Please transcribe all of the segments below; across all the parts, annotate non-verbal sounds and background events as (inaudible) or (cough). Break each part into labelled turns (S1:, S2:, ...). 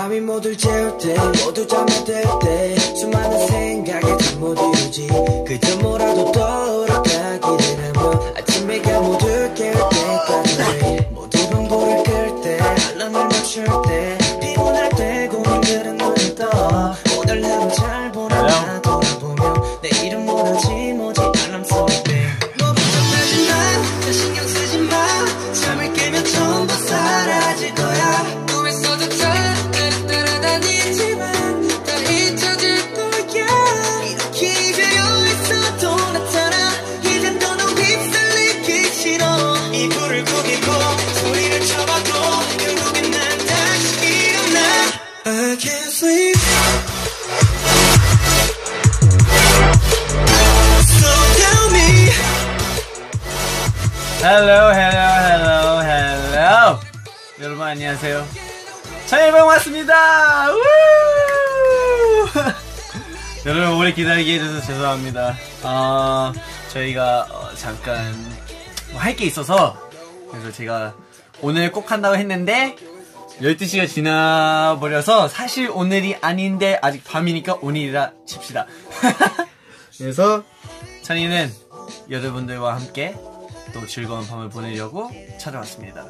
S1: 밤이 모두 재울 때 모두 잠에 들때 수많은 생각에 잠못 이루지. 그저 뭐라도 떠오르다기를 하며 아침 해가 모두 깨울 때까지. 모두 방불을 끌때 알람을 맞출 때
S2: 우! (laughs) 여러분 오래 기다리게 해줘서 죄송합니다 어, 저희가 어, 잠깐 뭐 할게 있어서 그래서 제가 오늘 꼭 한다고 했는데 12시가 지나버려서 사실 오늘이 아닌데 아직 밤이니까 오늘이라 칩시다 (laughs) 그래서 찬이는 여러분들과 함께 또 즐거운 밤을 보내려고 찾아왔습니다.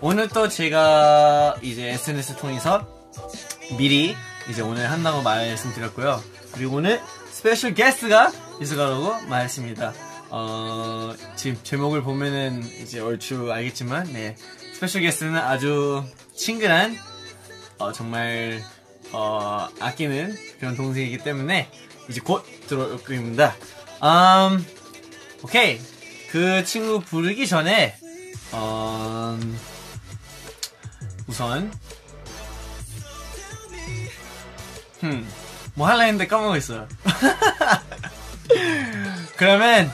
S2: 오늘 또 제가 이제 SNS 통해서 미리 이제 오늘 한다고 말씀드렸고요. 그리고 오늘 special guest가 있을 거라고 말했습니다. 어, 지금 제목을 보면은 이제 얼추 알겠지만, 네. special guest는 아주 친근한, 어, 정말, 어, 아끼는 그런 동생이기 때문에 이제 곧 들어올 겁니다. 음, 오케이. 그 친구 부르기 전에, 어, 우선, 흠, 뭐 할라 했는데 까먹었어요. (laughs) 그러면,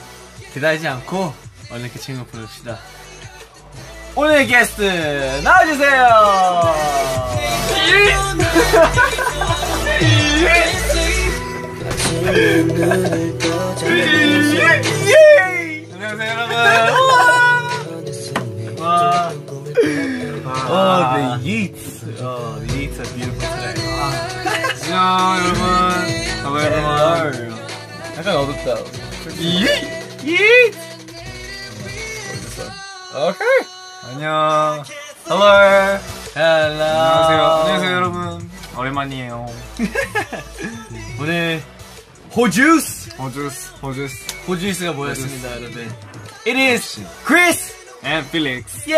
S2: 기다리지 않고, 얼른 그 친구 부릅시다. 오늘 게스트, 나와주세요! 안녕하세요, 여러분. 와. 어, the Yeats. 어,
S3: 안녕 여러분 Hello everyone
S2: 약간 어둡다. Yeats! Yeats! 오케이.
S3: 안녕
S2: Hello. Hello.
S3: 안녕하세요 안녕하세요 여러분 오랜만이에요 (laughs)
S2: 오늘 호주스
S3: 호주스 호주스
S2: 호주스가 모였습니다, 여러분. It is Chris.
S3: And Felix
S2: 예!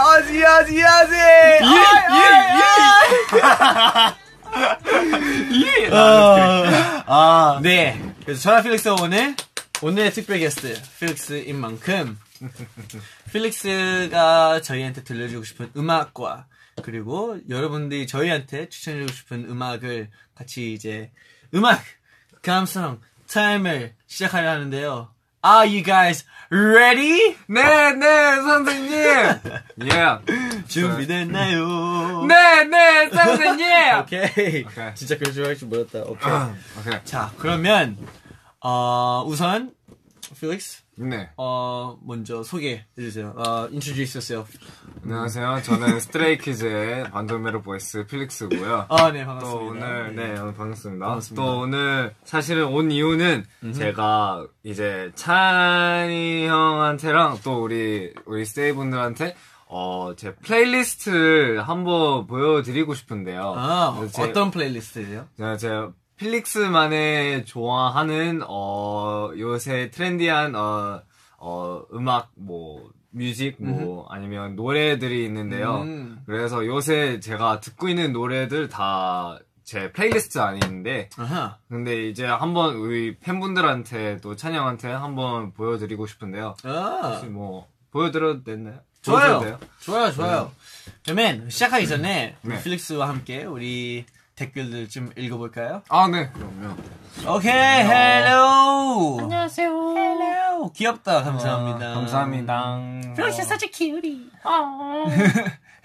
S2: 어지 어지 어지.
S3: 예! (laughs)
S2: 아, 아, 네. 그래서 저랑 필릭스가 오늘 오늘의 특별 게스트 필릭스인 만큼 필릭스가 저희한테 들려주고 싶은 음악과 그리고 여러분들이 저희한테 추천해주고 싶은 음악을 같이 이제 음악 감성 타임을 시작하려 하는데요. Are you guys ready?
S3: 네 네 선생님 (laughs) yeah
S2: 준비됐나요?
S3: 네 네 선생님 (laughs)
S2: 오케이.
S3: 오케이.
S2: 진짜 그럴 줄알줄 몰랐다. 오케이. (clears throat)
S3: 오케이
S2: 자, 그러면 어, 우선 필릭스
S3: 네
S2: 어, 먼저 소개해 주세요. 어, introduce yourself.
S3: 안녕하세요 저는 스트레이키즈의 반전 매력 voice 필릭스고요
S2: 아, 네,
S3: 또
S2: 반갑습니다.
S3: 오늘 네 오늘 반갑습니다.
S2: 반갑습니다.
S3: 또 오늘 사실은 온 이유는 제가 이제 찬이 형한테랑 또 우리 우리 스테이 분들한테 어 제 playlist를 한번 보여드리고 싶은데요.
S2: 아,
S3: 제-
S2: 어떤 playlist예요?
S3: 제가 제가 필릭스만의 좋아하는 어 요새 trendy한 어, 어 음악 뭐 music 뭐 아니면 노래들이 있는데요.
S2: 음.
S3: 그래서 요새 제가 듣고 있는 노래들 다 제 플레이리스트 아닌데
S2: 아하.
S3: 근데 이제 한번 우리 팬분들한테 또 찬이 형한테 한번 보여드리고 싶은데요.
S2: 아,
S3: 혹시 뭐 보여드려도 되나요?
S2: 좋아요. 좋아요, 좋아요. 그러면 시작하기 전에
S3: 네.
S2: 필릭스와 함께 우리 댓글들 좀 읽어볼까요?
S3: 아 네. 그럼요.
S2: 오케이, 헬로. 안녕하세요. 헬로. 귀엽다. 감사합니다.
S3: 아, 감사합니다.
S2: 필릭스 such a cutie.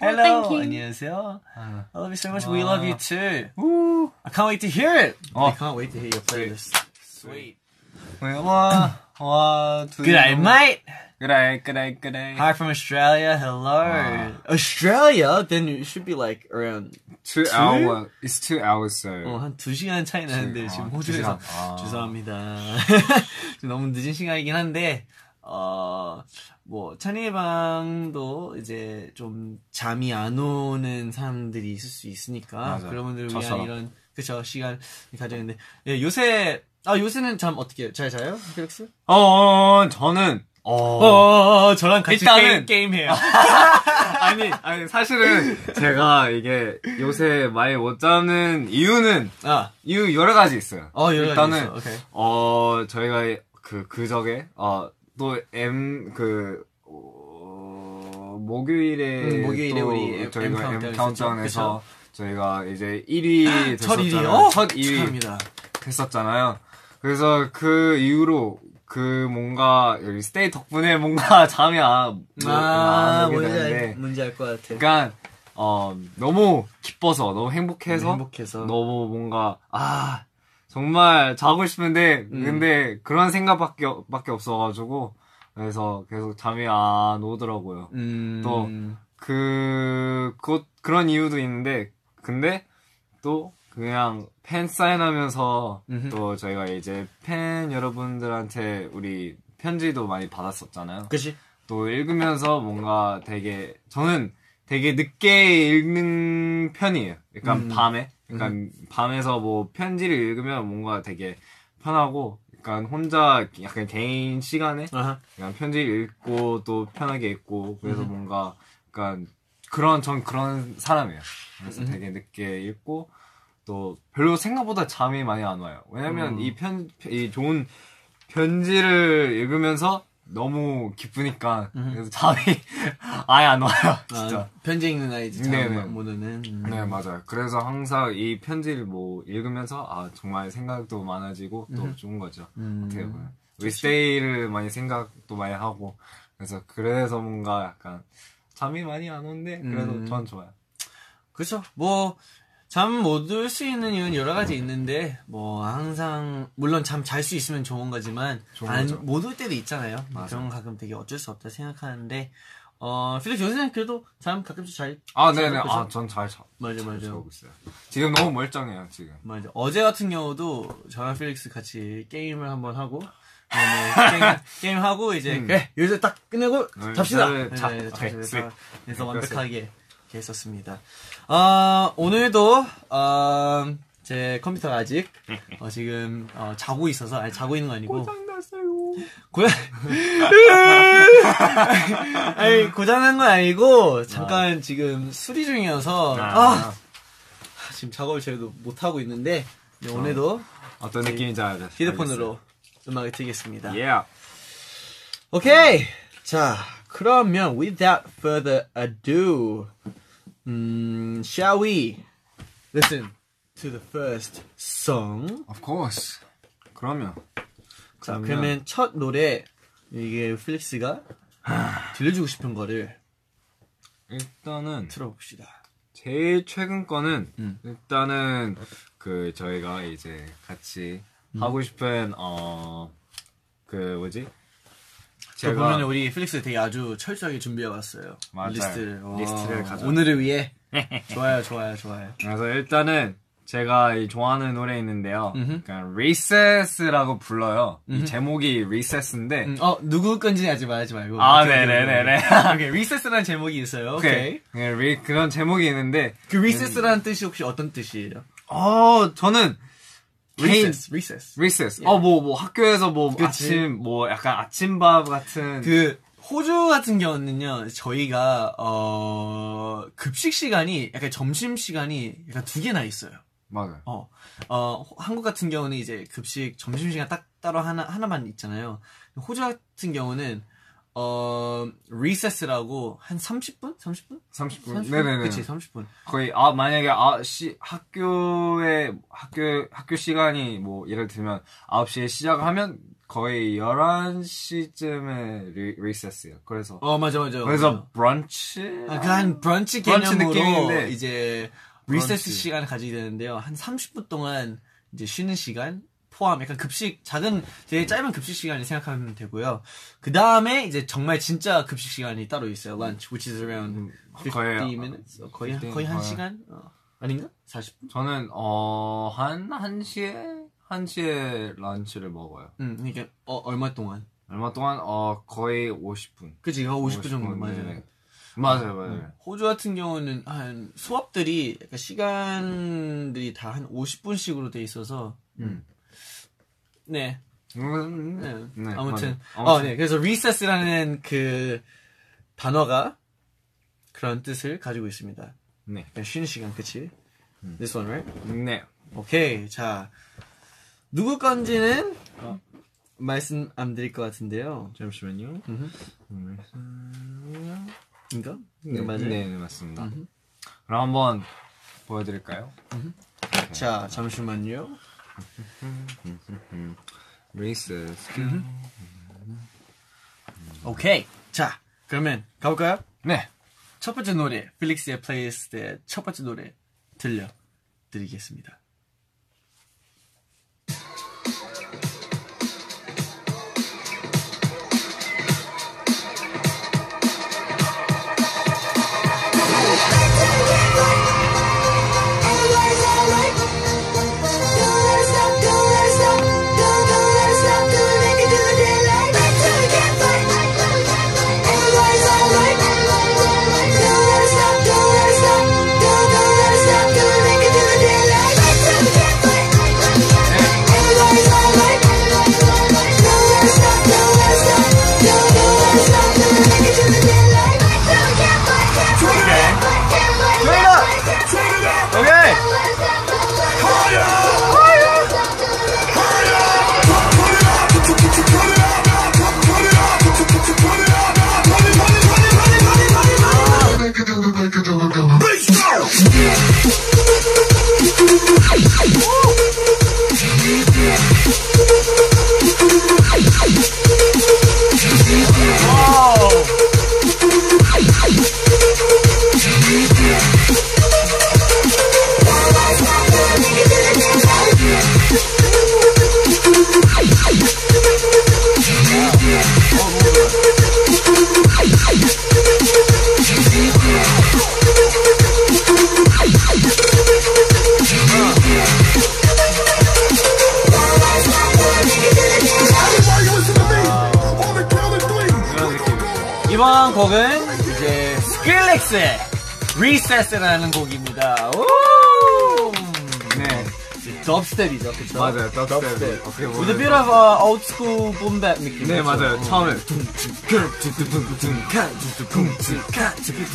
S2: Hello.
S4: thank you.
S2: 안녕하세요.
S3: 아.
S2: I love you so much. We love you too. I can't wait to hear it. I
S3: 어.
S2: can't wait to hear your playlist. Sweet.
S3: 와, 와, 두
S2: Good night, mate.
S3: 그래, 그래, 그래.
S2: Hi from Australia. Hello. Australia? Then it should be like around
S3: Two hour, it's two hours, so.
S2: 어, 한 2시간 차이 나는데
S3: 아,
S2: 지금
S3: 두
S2: 호주에서.
S3: 아.
S2: 죄송합니다. (laughs) 너무 늦은 시간이긴 한데 어, 뭐 찬이의 방도 이제 좀 잠이 안 오는 사람들이 있을 수 있으니까
S3: 맞아요.
S2: 그런 분들을 위한
S3: 저처럼.
S2: 이런 그쵸 시간 가져는데 예, 요새 아 요새는 잠 어떻게 해요? 잘 자요? 펠릭스?
S3: 어, 어, 저는, 어.
S2: 어, 저랑 같이
S3: 일단은-
S2: 게임, 게임 해요. (laughs)
S3: 아니, 아니, 사실은 제가 이게 요새 많이 못 잡는 이유는,
S2: 아,
S3: 이유 여러 가지 있어요.
S2: 어, 여러 가지
S3: 일단은,
S2: 있어. 오케이.
S3: 어, 저희가 그, 그저께, 어, 또 M, 그, 어, 목요일에.
S2: 음, 목요일에
S3: 또
S2: 우리 M
S3: 저희가 M
S2: 있었죠?
S3: 카운트다운에서 저희가 이제 1위
S2: 첫
S3: 됐었잖아요.
S2: 1위요?
S3: 첫 2위
S2: 축하합니다.
S3: 했었잖아요. 그래서 그 이후로 그 뭔가 여기 스테이 덕분에 뭔가 (laughs) 잠이 안,
S2: 아,
S3: 안 오게
S2: 뭔지 알, 뭔지 알 것 같아.
S3: 그러니까 어 너무 기뻐서 너무 행복해서
S2: 행복해서.
S3: 너무 뭔가 아 정말 자고 싶은데
S2: 음.
S3: 근데 그런 생각밖에 밖에 없어가지고 그래서 계속 잠이 안 오더라고요.
S2: 음,
S3: 또 그, 그, 그런 이유도 있는데, 근데, 또, 그냥, 팬 사인하면서,
S2: 음흠.
S3: 또 저희가 이제 팬 여러분들한테 우리 편지도 많이 받았었잖아요.
S2: 그치?
S3: 또 읽으면서 뭔가 되게, 저는 되게 늦게 읽는 편이에요. 약간
S2: 음.
S3: 밤에. 약간 밤에서 뭐 편지를 읽으면 뭔가 되게 편하고, 약간 혼자 약간 개인 시간에
S2: 아하.
S3: 그냥 편지를 읽고 또 편하게 읽고 그래서 뭔가 약간 그런 전 그런 사람이에요. 그래서 되게 늦게 읽고 또 별로 생각보다 잠이 많이 안 와요. 왜냐면 이편 이 좋은 편지를 읽으면서 너무 기쁘니까 그래서 잠이 (laughs) 아예 안 와요. 진짜.
S2: 아, 편지 읽는 아이지. 잠못 오는. 음.
S3: 네 맞아요. 그래서 항상 이 편지를 뭐 읽으면서 아 정말 생각도 많아지고 또 좋은 거죠.
S2: 음.
S3: 어떻게 보면 우리 스테이를 많이 생각도 많이 하고 그래서 그래서 뭔가 약간 잠이 많이 안 오는데 그래도
S2: 음.
S3: 전 좋아요.
S2: 그쵸. 뭐, 잠 못 올 수 있는 이유는 여러 가지 있는데, 뭐, 항상, 물론 잠 잘 수 있으면 좋은 거지만. 못 올 때도 있잖아요.
S3: 맞아.
S2: 그런 건 가끔 되게 어쩔 수 없다 생각하는데, 어, 필릭 요새는 그래도 잠 가끔씩 잘, 아잘
S3: 네네? 아전잘 자.
S2: 맞아,
S3: 잘
S2: 맞아.
S3: 자고 있어요. 지금 너무 멀쩡해요 지금.
S2: 맞아. 어제 같은 경우도 저랑 필릭스 같이 게임을 한번 하하고 게임, (laughs) 게임 하고 이제 그래 요새 딱 끝내고
S3: 네,
S2: 잡시다.
S3: 네, 자,
S2: 네, 잡시다.
S3: sweet.
S2: 그래서
S3: 네,
S2: 완벽하게 이렇게 했었습니다. 아 오늘도 어, 제 컴퓨터가 아직 어, 지금 어, 자고 있어서 아니 자고 있는 거 아니고
S3: 났어요.
S2: 고장 (laughs) 아니 고장난 건 아니고 잠깐 지금 수리 중이어서 아, 지금 작업을 저희도 못 하고 있는데 네, 오늘도
S3: 어떤 느낌인지 알겠어요.
S2: 휴대폰으로 음악을 틀겠습니다.
S3: Yeah.
S2: 오케이. 자, 그러면 without further ado, 음, shall we listen to the first song?
S3: Of course. 그러면
S2: 자,
S3: 그러면-
S2: 그러면 첫 노래 이게 필릭스가 들려주고 싶은 거를
S3: 일단은
S2: 틀어봅시다.
S3: 제일 최근 거는
S2: 음.
S3: 일단은 그 저희가 이제 같이 하고 싶은 어 그 뭐지?
S2: 저 보면 우리 필릭스 되게 아주 철저하게 준비해 왔어요.
S3: 맞아요.
S2: 리스트를.
S3: 리스트를
S2: 어,
S3: 가져-
S2: 오늘을 위해. (laughs) 좋아요, 좋아요, 좋아요.
S3: 그래서 일단은 제가 이 좋아하는 노래 있는데요.
S2: 음흠.
S3: 그러니까 Recess라고 불러요. 이 제목이 Recess인데
S2: 음, 어, 누구 건지 아직 말하지 말고.
S3: 아, 네네네네.
S2: 오케이. Recess라는 (laughs) 제목이 있어요. 오케이.
S3: 네, 리- 그런 제목이 있는데
S2: 그 recess라는 뜻이 혹시 어떤 뜻이에요?
S3: 어 저는 개인
S2: recess, recess.
S3: Recess. 어 뭐 뭐 학교에서 뭐
S2: 그치.
S3: 아침 뭐 약간 아침밥 같은
S2: 그 호주 같은 경우는요, 저희가 어 급식 시간이 약간 점심 시간이 약간 두 개나 있어요.
S3: 맞아요.
S2: 어, 어 한국 같은 경우는 이제 급식 점심 시간 딱 따로 하나 하나만 있잖아요. 호주 같은 경우는 어 recess라고 한 30분, 30분?
S3: 30분. 네네네.
S2: 그치, 30분.
S3: 거의 아 만약에 아 시 학교에 학교 학교 시간이 뭐 예를 들면 9시에 시작하면 거의 11시쯤에 리, recess예요. 그래서
S2: 어 맞아 맞아.
S3: 그래서
S2: 맞아.
S3: 브런치
S2: 아, 그한 브런치
S3: 브런치
S2: 개념으로
S3: 느낌인데.
S2: 이제 recess
S3: 브런치.
S2: 시간을 가지게 되는데요. 한 30분 동안 이제 쉬는 시간 포함, 약간 급식, 작은, 되게 짧은 급식 시간을 생각하면 되고요. 그 다음에 이제 정말 진짜 급식 시간이 따로 있어요. lunch, which is around 50
S3: 거의,
S2: minutes? 어, 거의,
S3: 15,
S2: 거의 한. 시간? 어, 아닌가? 40분?
S3: 저는 어한 1 시에 1 시에 런치를 먹어요.
S2: 응, 그러니까, 어, 얼마 동안?
S3: 얼마 동안 어 거의 50분.
S2: 그치, 50분 정도, 맞아요.
S3: 네. 맞아요, 맞아요.
S2: 호주 같은 경우는 한 수업들이 약간 시간들이 다 한 50분씩으로 돼 있어서
S3: 음.
S2: 네.
S3: 음,
S2: 네.
S3: 네,
S2: 아무튼
S3: 맞아요.
S2: 어, 네. 그래서 recess라는 그 단어가 그런 뜻을 가지고 있습니다.
S3: 네.
S2: 그냥 쉬는 시간, 그치? This one, right?
S3: 네.
S2: 오케이. 자, 누구 건지는 말씀 안 드릴 것 같은데요.
S3: 잠시만요.
S2: 이거?
S3: 네,
S2: 이거 맞아요?
S3: 네, 네, 맞습니다. 그럼 한번 보여드릴까요?
S2: 자, 잠시만요.
S3: 레이스
S2: 오케이. 자, 그러면 가볼까요?
S3: 네.
S2: 첫 번째 노래, 필릭스의 playlist의 첫 번째 노래 들려드리겠습니다. 이번 곡은 이제 스크릴렉스의 Recess라는 곡입니다. 오!
S3: 네.
S2: 덥스텝이죠, 그쵸?
S3: 맞아요. 덥스텝. 어떻게 보면.
S2: With a bit of uh, old school boom bap 느낌.
S3: 네? 맞아요.
S2: 어.
S3: 처음에.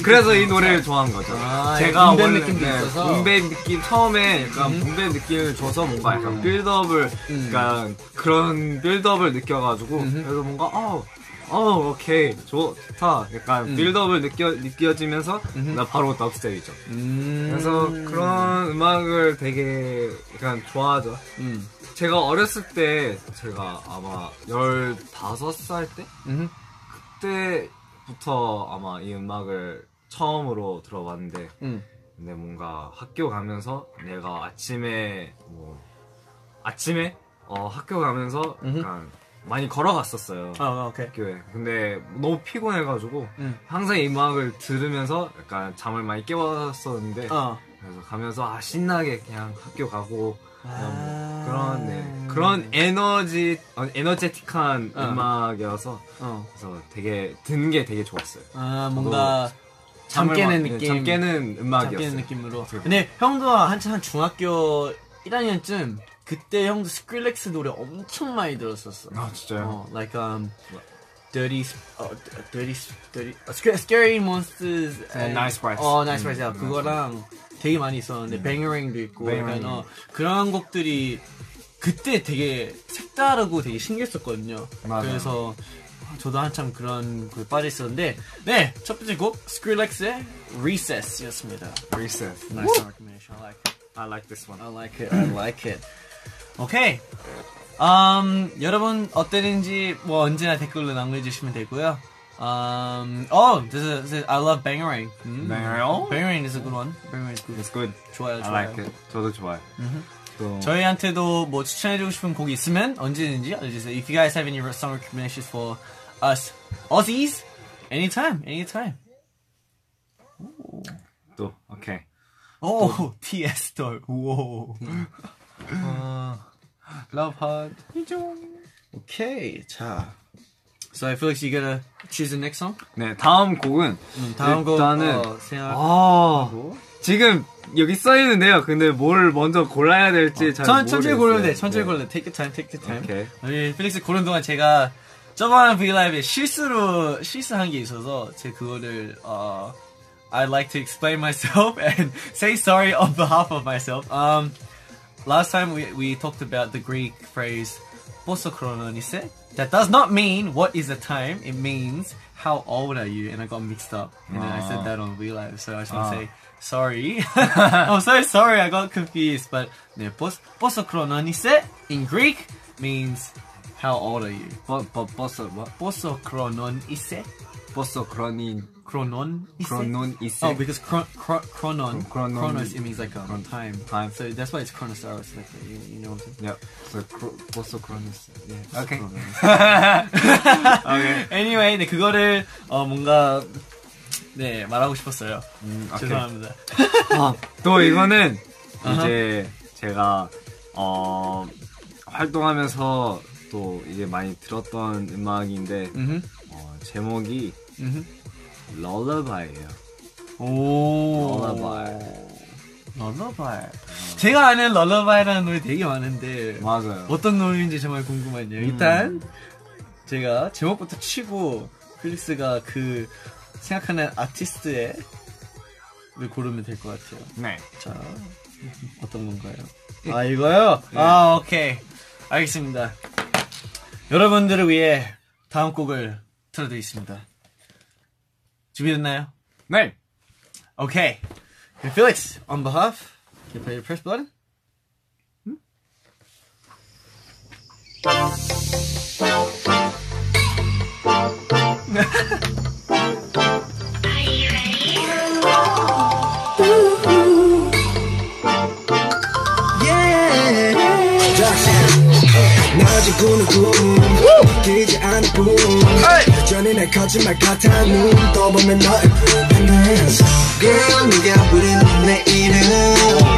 S3: 그래서 이 노래를 좋아한 거죠.
S2: 아,
S3: 제가 원래
S2: 느낌도
S3: 네,
S2: 있어서.
S3: 붐뱀 느낌 처음에 약간 붐뱀 느낌을 줘서 뭔가 약간 빌드업을
S2: 음.
S3: 그런 빌드업을 느껴가지고 그래서 뭔가 어. 어, 오케이. 좋다. 약간
S2: 음.
S3: 빌드업을 느껴, 느껴지면서, 나 바로 덥스텝이죠.
S2: 음.
S3: 그래서 그런 음악을 되게 약간 좋아하죠.
S2: 음.
S3: 제가 어렸을 때, 제가 아마 15살 때?
S2: 음.
S3: 그때부터 아마 이 음악을 처음으로 들어봤는데
S2: 음.
S3: 근데 뭔가 학교 가면서 내가 아침에 뭐 아침에 어 학교 가면서
S2: 음흠.
S3: 약간 많이 걸어갔었어요
S2: 아, 오케이.
S3: 학교에 근데 너무 피곤해가지고
S2: 음.
S3: 항상 이 음악을 들으면서 약간 잠을 많이 깨웠었는데
S2: 어.
S3: 그래서 가면서 아 신나게 그냥 학교 가고
S2: 아.
S3: 뭐 그런 네, 그런 에너지 어, 에너제틱한
S2: 어.
S3: 음악이어서
S2: 어.
S3: 그래서 되게 듣는 게 되게 좋았어요.
S2: 아, 뭔가 잠 깨는
S3: 막- 네,
S2: 느낌.
S3: 잠 깨는
S2: 잠
S3: 음악이었어요.
S2: 깨는 느낌으로. 근데 형도 한참 한 중학교 1학년쯤 그때 형도 스크릴렉스 노래 엄청 많이 들었었어.
S3: 아 진짜요?
S2: 어, like um, dirty, 어, dirty, dirty, 어, scary, monsters.
S3: 네, Nice Price.
S2: 어, nice price.
S3: 음,
S2: 야, 그거랑 되게 많이 있었는데 뱅어랭도 있고. 약간 어, 그런 곡들이 그때 되게 색다르고 되게 신기했었거든요.
S3: 맞아요.
S2: 그래서 저도 한참 그런 그 빠져 있었는데, 네, 첫 번째 곡 스크릴렉스의 Recess였습니다.
S3: Recess.
S2: Nice recommendation. I like it.
S3: I like this one.
S2: I like it. I like it. 오케이. 음, 여러분 어땠는지 뭐 언제나 댓글로 남겨주시면 되고요. Um, oh, this is, this is I love Bangarang. 음.
S3: Bangarang?
S2: Bangarang is a good one. Bangarang is good.
S3: It's good.
S2: 좋아요,
S3: I
S2: 좋아요.
S3: like it. 저도 좋아요. 또
S2: 저희한테도 뭐 추천해주고 싶은 곡이 있으면 언제든지 알려주세요. If you guys have any song recommendations for us Aussies, anytime, anytime.
S3: 또 오케이.
S2: 오, TS 도 우와.
S3: Love Hard.
S2: 오케이, 자. So I feel like you gotta choose the next song.
S3: 네, 다음 곡은
S2: 다음 곡
S3: 일단은
S2: 어, 생각.
S3: 아 지금 여기 써 있는데요. 근데 뭘 먼저 골라야 될지 잘
S2: 천, 천천히 고르면 돼.
S3: 모르겠어요.
S2: 천천히
S3: 네.
S2: 고르면 돼. Take your time, take your time.
S3: 오케이.
S2: 우리 필릭스 고른 동안 제가 저번 브이라이브에 실수로 실수한 게 있어서 제 그거를 어 I'd like to explain myself and say sorry on behalf of myself. Um, Last time we, we talked about the Greek phrase That does not mean what is the time, it means how old are you? And I got mixed up. And then I said ah. that on We Live, so I just want to say sorry. (laughs) I'm so sorry, I got confused. But in Greek means how old are you? Bo, bo,
S3: what what? Bosokronon ise? Bosokronin.
S2: Chronon?
S3: 크로논 이세.
S2: Oh, because chron- chron- chronon,
S3: Chronon-
S2: chronos, it means like um,
S3: Chron-
S2: time.
S3: time.
S2: So that's why it's chronosaurus. Like you, you know what I'm saying.
S3: 야, 그 크로, 버스 크로니스. 예. 오케이.
S2: Anyway, 네 그거를 어 뭔가 네 말하고 싶었어요.
S3: 음, 오케이.
S2: 죄송합니다.
S3: 아, 또 이거는. 이제 제가 어 활동하면서 또 이제 많이 들었던 음악인데
S2: 음.
S3: 어, 제목이
S2: 음.
S3: 럴러바이예요.
S2: 오.
S3: 럴러바이.
S2: 럴러바이. 제가 아는 럴러바이라는 노래 되게 많은데
S3: 맞아요.
S2: 어떤 노래인지 정말 궁금하네요. 일단 제가 제목부터 치고 필릭스가 그 생각하는 아티스트의 를 고르면 될 것 같아요.
S3: 네.
S2: 자, 어떤 건가요? 아, 이거요? 아, 오케이. 알겠습니다. 여러분들을 위해 다음 곡을 틀어드리겠습니다. 준비됐나요?
S3: 네.
S2: Okay. Okay, Felix, on behalf, can you play the press button? (laughs)
S1: 낮에 꾸는 꿈 끼지 않을 뿐 여전히 내 거짓말 같아 눈 떠보면 너의 불편해 Girl 네가 부르는 내 이름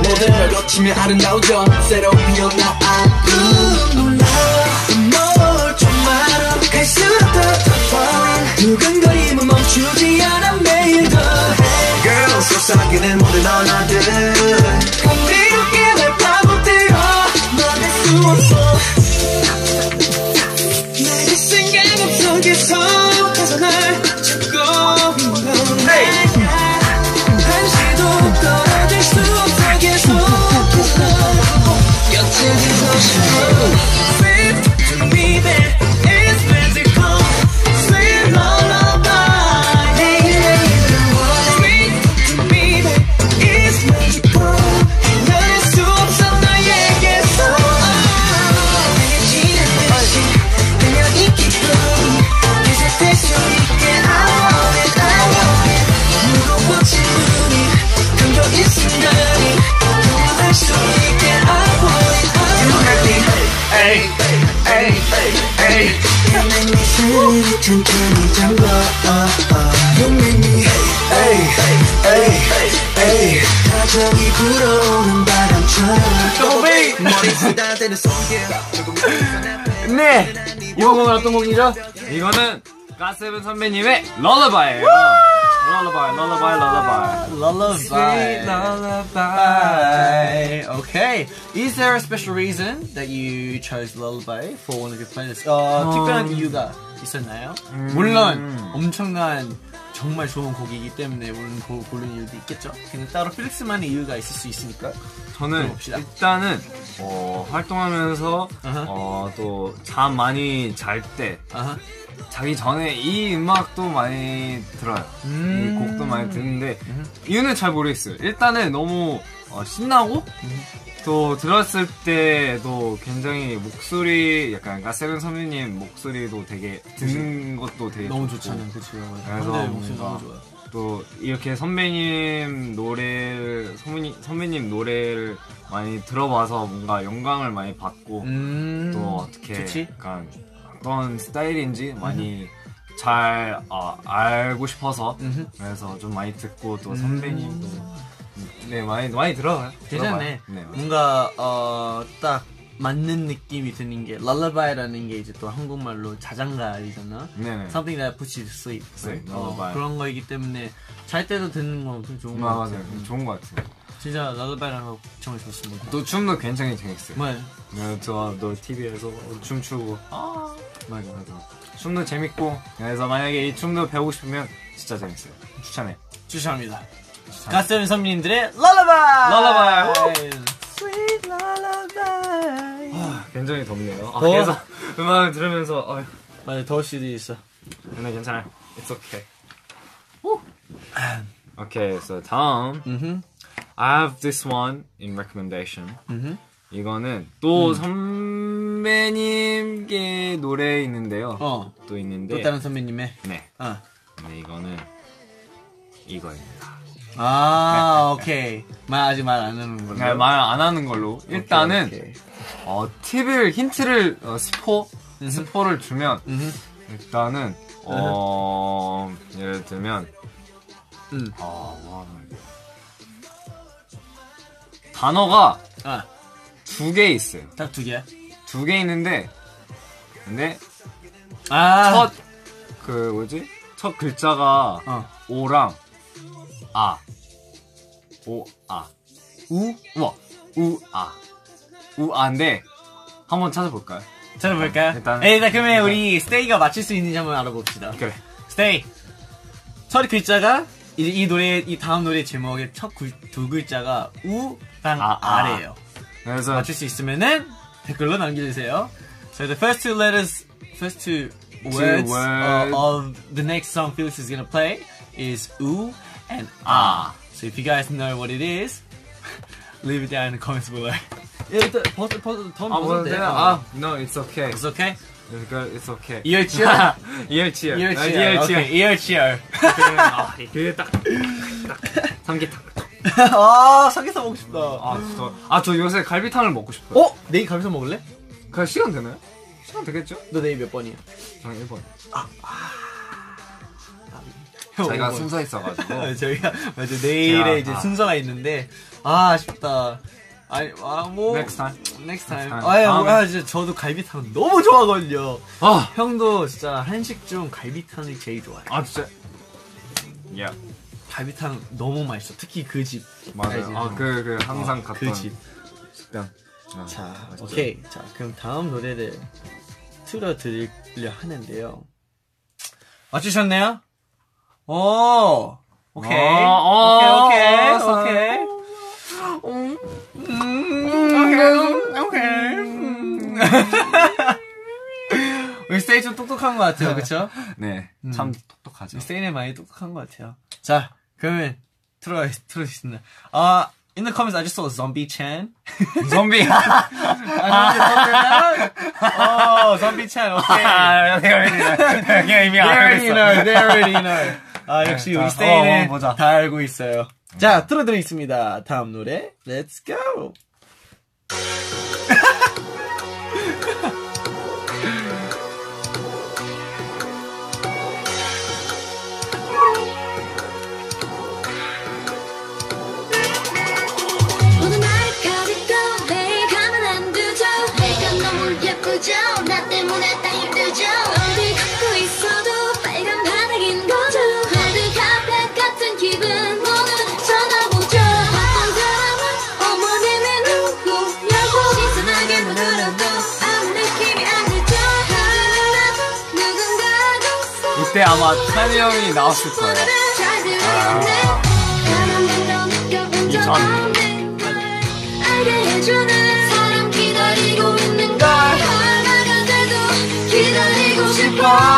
S1: 모든 걸 거치며 아름다워져 새로 피어나 I'm 몰라 뭘좀 알아. 갈수록 더 falling 두근거 곁에 You make me feel 천천히 잠궈 You make me hey, hey, hey 가정이 불어오는 바람처럼 머리 쓰다대는 손길
S2: 네! 이번 곡은 어떤 곡이죠?
S3: 이거는 가세븐 선배님의 럴러바이예요. 럴러바이, 럴러바이, 럴러바이.
S2: Lullaby. Lullaby. Okay. Is there a special reason that you chose Lullaby for one of your playlists? 어, 특별한 이유가 있었나요? 물론 엄청난 정말 좋은 곡이기 때문에 물론 고, 고른 이유도 있겠죠. 근데 따로 필릭스만의 이유가 있을 수 있으니까.
S3: 저는. 일단은 어, 활동하면서. 어, 또잠 많이 잘 때. 자기 전에 이 음악도 많이 들어요.
S2: 음.
S3: 이 곡도 많이 듣는데 이유는 잘 모르겠어요. 일단은 너무 어, 신나고 또 들었을 때도 굉장히 목소리 약간 가세븐 선배님 목소리도 되게 듣는 것도 되게
S2: 너무
S3: 좋고
S2: 좋잖아요, 그치?
S3: 그래서
S2: 목소리
S3: 뭔가
S2: 너무 좋아.
S3: 또 이렇게 선배님 노래를 선배님, 선배님 노래를 많이 들어봐서 뭔가 영감을 많이 받고
S2: 음.
S3: 또 어떻게
S2: 좋지?
S3: 약간 어떤 스타일인지 많이 잘 아, 알고 싶어서
S2: 음흠.
S3: 그래서 좀 많이 듣고 또 선배님도 네 많이 많이 들어요.
S2: 괜찮네.
S3: 네.
S2: 뭔가 어 딱 맞는 느낌이 드는 게 랄라바이라는 게 이제 또 한국말로 자장가이잖아.
S3: 네네.
S2: Something that puts you to sleep.
S3: 네,
S2: 어,
S3: lullaby.
S2: 그런 거이기 때문에 잘 때도 듣는 건 엄청 좋은 거
S3: 아,
S2: 같아요.
S3: 맞아요. 좋은 것 같아요.
S2: 진짜 랄라바이라는 거 정말 좋습니다.
S3: 또 춤도 굉장히 재밌어요.
S2: 뭐
S3: 네, 저너 TV에서 춤추고 아 맞아 맞아. 춤도 재밌고 그래서 만약에 이 춤도 배우고 싶으면 진짜 재밌어요. 추천해.
S2: 추천합니다. 가스는 선배님들의 랄라바이.
S3: 랄라바이.
S2: Sweet 랄라바이.
S3: 굉장히 덥네요. 아,
S2: 더워.
S3: 그래서 음악을 들으면서 어,
S2: 맞아 더울 수도 있어.
S3: 근데 괜찮아요. It's okay. Okay, so 다음
S2: 음.
S3: I have this one in recommendation.
S2: 음.
S3: 이거는 또 선배님께 노래 있는데요.
S2: 어.
S3: 또 있는데
S2: 또 다른 선배님의.
S3: 네.
S2: 어.
S3: 근데 이거는 이거입니다.
S2: 아 오케이. 말 아직 말 안 하는 걸로.
S3: 네, 말안 하는 걸로 일단은
S2: 오케이, 오케이.
S3: 어, 팁을 힌트를 어, 스포 스포를 주면
S2: 음흠.
S3: 일단은 어 예를 들면
S2: 음.
S3: 어. 단어가
S2: 아,
S3: 두개 있어요.
S2: 딱 두 개야.
S3: 두 개 있는데 근데
S2: 아.
S3: 첫그 뭐지 첫 글자가
S2: 어.
S3: 오랑 아. 오, 아. 우? 우와. 우, 아. 우, 아인데, 한번 찾아볼까요?
S2: 찾아볼까요?
S3: 일단-
S2: 에, 일단 그러면 우리 스테이가 맞출 수 있는지 한번 알아봅시다.
S3: 그래.
S2: 스테이. 첫 글자가 이, 이 노래 이 다음 노래 제목의 첫두 글자가 우랑
S3: 아,
S2: 아,
S3: 아.
S2: 래요
S3: 그래서,
S2: 맞출 수 있으면은 댓글로 남겨주세요. So the first two letters, first two words,
S3: words.
S2: Uh, of the next song Felix is gonna play is u and ah. So if you guys know what it is, (laughs) leave it down in the comments below. 일단 버스 버스 더
S3: 아, 뭐, 내가, 아, no, it's okay.
S2: It's okay.
S3: It's good, it's okay.
S2: 이열치열.
S3: 이열치열.
S2: 이열치열.
S3: 이열치열. 아, (laughs) (laughs) 그게 딱, 딱, 삼계탕.
S2: 아 삼계탕 먹고 싶다.
S3: 아, 저, 아, 저 요새 갈비탕을 먹고 싶어요.
S2: 어? 내일 가면서 먹을래?
S3: 그 시간 되나요? 시간 되겠죠?
S2: 너 내일 몇 번이야?
S3: 저는 1번.
S2: 형 (laughs)
S3: 저희가
S2: 오 번.
S3: 순서 있어가지고.
S2: 아, 저희가 맞아 내일에
S3: 제가,
S2: 이제
S3: 아.
S2: 순서가 있는데 아 아쉽다. 아니 아뭐
S3: Next time.
S2: next time.
S3: time.
S2: 아유
S3: 다음에.
S2: 아 진짜 저도 갈비탕 너무 좋아하거든요.
S3: 아,
S2: 형도 진짜 한식 중 갈비탕이 제일 좋아해.
S3: 아, 진짜. 야,
S2: 갈비탕 너무 맛있어. 특히 그 집.
S3: 맞아요.
S2: 알지?
S3: 아, 그, 그, 항상 갔던.
S2: 그 집.
S3: 식당. 아,
S2: 자,
S3: 맛있죠.
S2: 오케이. 자, 그럼 다음 노래를 틀어드리려 하는데요. 맞추셨네요? 오, 오케이.
S3: 어,
S2: 오케이,
S3: 어,
S2: 오케이, 오케이. 음, 오케이, 오케이. (laughs) 우리 스테이 좀 똑똑한 것 같아요, 그쵸?
S3: 네, 참 똑똑하죠.
S2: 스테이는 많이 똑똑한 것 같아요. 자, 그러면 틀어, 틀어주겠습니다. 아, in the comments, I just saw Zombie Chan.
S3: 좀비.
S2: 아, 어, 좀비 찬, 오케이.
S3: 아, 내가 그냥 이미
S2: They already know, they already know. 아, 역시
S3: 자,
S2: 우리
S3: 어,
S2: 스테이는
S3: 어.
S2: 다 알고 있어요. 자, 틀어드리겠습니다. 다음 노래, Let's go!
S3: 아마 찬이 형이 나왔을 거예요.
S4: 오늘은 잘 들었는데 가만히도 느껴본 적
S3: 전.
S4: 없는 걸 알게 해주는 사람 기다리고 있는 걸 하나가 돼도 기다리고 싶어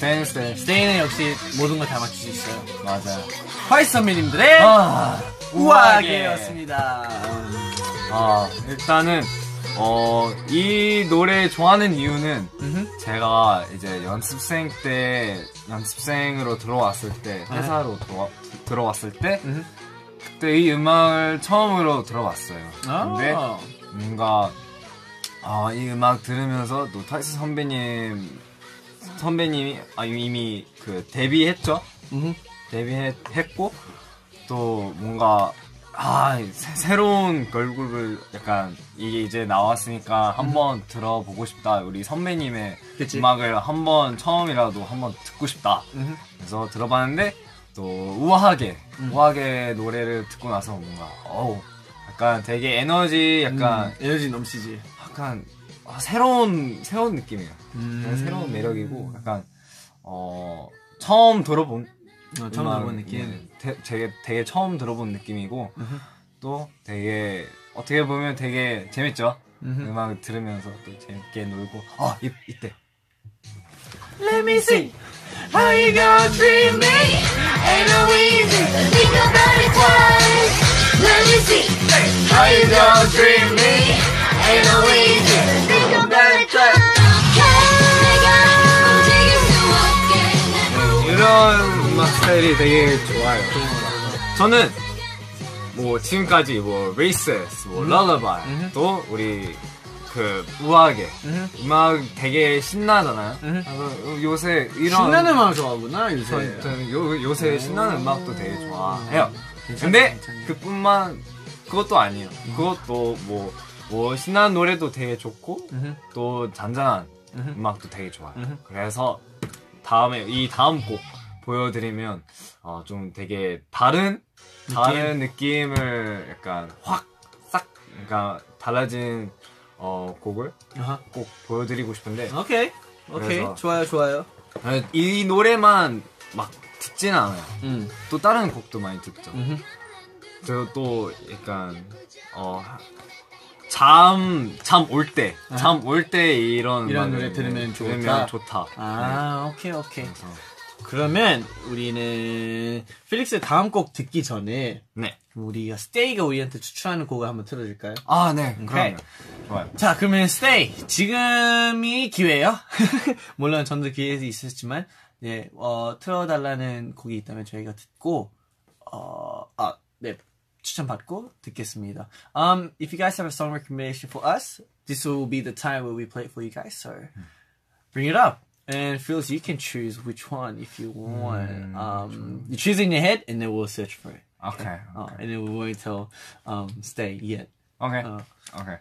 S3: 댄스
S2: 스테이는 역시 모든 걸 다 맞출 수 있어요
S3: 맞아요
S2: 화이트 선배님들의
S3: 아
S2: 우아하게였습니다
S3: 아 일단은 어 이 노래 좋아하는 이유는
S2: 음흠.
S3: 제가 이제 연습생 때 연습생으로 들어왔을 때 회사로 들어와, 들어왔을 때
S2: 음흠.
S3: 그때 이 음악을 처음으로 들어봤어요. 근데
S2: 아.
S3: 뭔가 아, 이 음악 들으면서 또 타이스 선배님 선배님이 아, 이미 그 데뷔했죠.
S2: 음흠.
S3: 데뷔했고 또 뭔가 아 새, 새로운 걸그룹을 약간 이게 이제 나왔으니까 한번 들어보고 싶다 우리 선배님의
S2: 그치.
S3: 음악을 한번 처음이라도 한번 듣고 싶다
S2: 음흠.
S3: 그래서 들어봤는데 또 우아하게
S2: 음.
S3: 우아하게 노래를 듣고 나서 뭔가 어우 약간 되게 에너지 약간
S2: 음, 에너지 넘치지
S3: 약간 아, 새로운 새로운 느낌이에요
S2: 음.
S3: 새로운 매력이고 약간 어 처음 들어본
S2: 어, 처음 들어본 느낌
S3: 네, 되, 되게 되게 처음 들어본 느낌이고
S2: 음흠.
S3: 또 되게 어떻게 보면 되게 재밌죠.
S2: 음흠.
S3: 음악 들으면서 또 재밌게 놀고 아 이, 이때
S2: Let me see how you gonna treat me Ain't no easy
S4: Think about it twice Let me see
S3: How you gonna treat me?
S4: Ain't no reason 없게
S3: 이런 음악 스타일이 되게 좋아요. 저는 뭐 지금까지 뭐 레이세스, 뭐 럴러바이 또 우리 그 우아하게 음악 되게 신나잖아요. 그래서 요새 이런
S2: 신나는 음악 좋아하구나 요새
S3: 전, 저는 요, 요새 신나는 음악도 되게 좋아해요.
S2: 괜찮네,
S3: 근데
S2: 괜찮네.
S3: 그뿐만 그것도 아니에요. 그것도 뭐, 뭐 신나는 노래도 되게 좋고
S2: 음흠.
S3: 또 잔잔한
S2: 음흠.
S3: 음악도 되게 좋아요.
S2: 음흠.
S3: 그래서 다음에 이 다음 곡 보여드리면 어, 좀 되게 다른 다른 느낌을 약간 확싹 그러니까 달라진 어, 곡을
S2: 아하.
S3: 꼭 보여드리고 싶은데
S2: 오케이 오케이 좋아요 좋아요
S3: 아, 이 노래만 막 듣지는 않아요.
S2: 음.
S3: 또 다른 곡도 많이 듣죠. 그리고 또 약간 어, 어 잠 잠 올 때, 잠 올 때 이런
S2: 이런 노래 들으면 좋다?
S3: 들으면 좋다.
S2: 아 오케이 오케이
S3: 네. 그래서
S2: 그러면 우리는 필릭스 다음 곡 듣기 전에
S3: 네.
S2: 우리가 스테이가 우리한테 추천하는 곡을 한번 틀어줄까요?
S3: 아, 네.
S2: 오케이.
S3: 그러면 좋아요.
S2: 자, 그러면 스테이 지금이 기회예요. (laughs) 물론 전도 기회도 있었지만, 네, 어, 틀어달라는 곡이 있다면 저희가 듣고, 어, 아, 네, 추천 받고 듣겠습니다. Um, if you guys have a song recommendation for us, this will be the time where we play it for you guys. So, bring it up. And Phyllis, you can choose which one if you want. Um, you choose in your head, and then we'll search for it.
S3: 오케이.
S2: Uh, and then we won't tell um, stay yet.
S3: 오케이.
S2: 어.
S3: 오케이.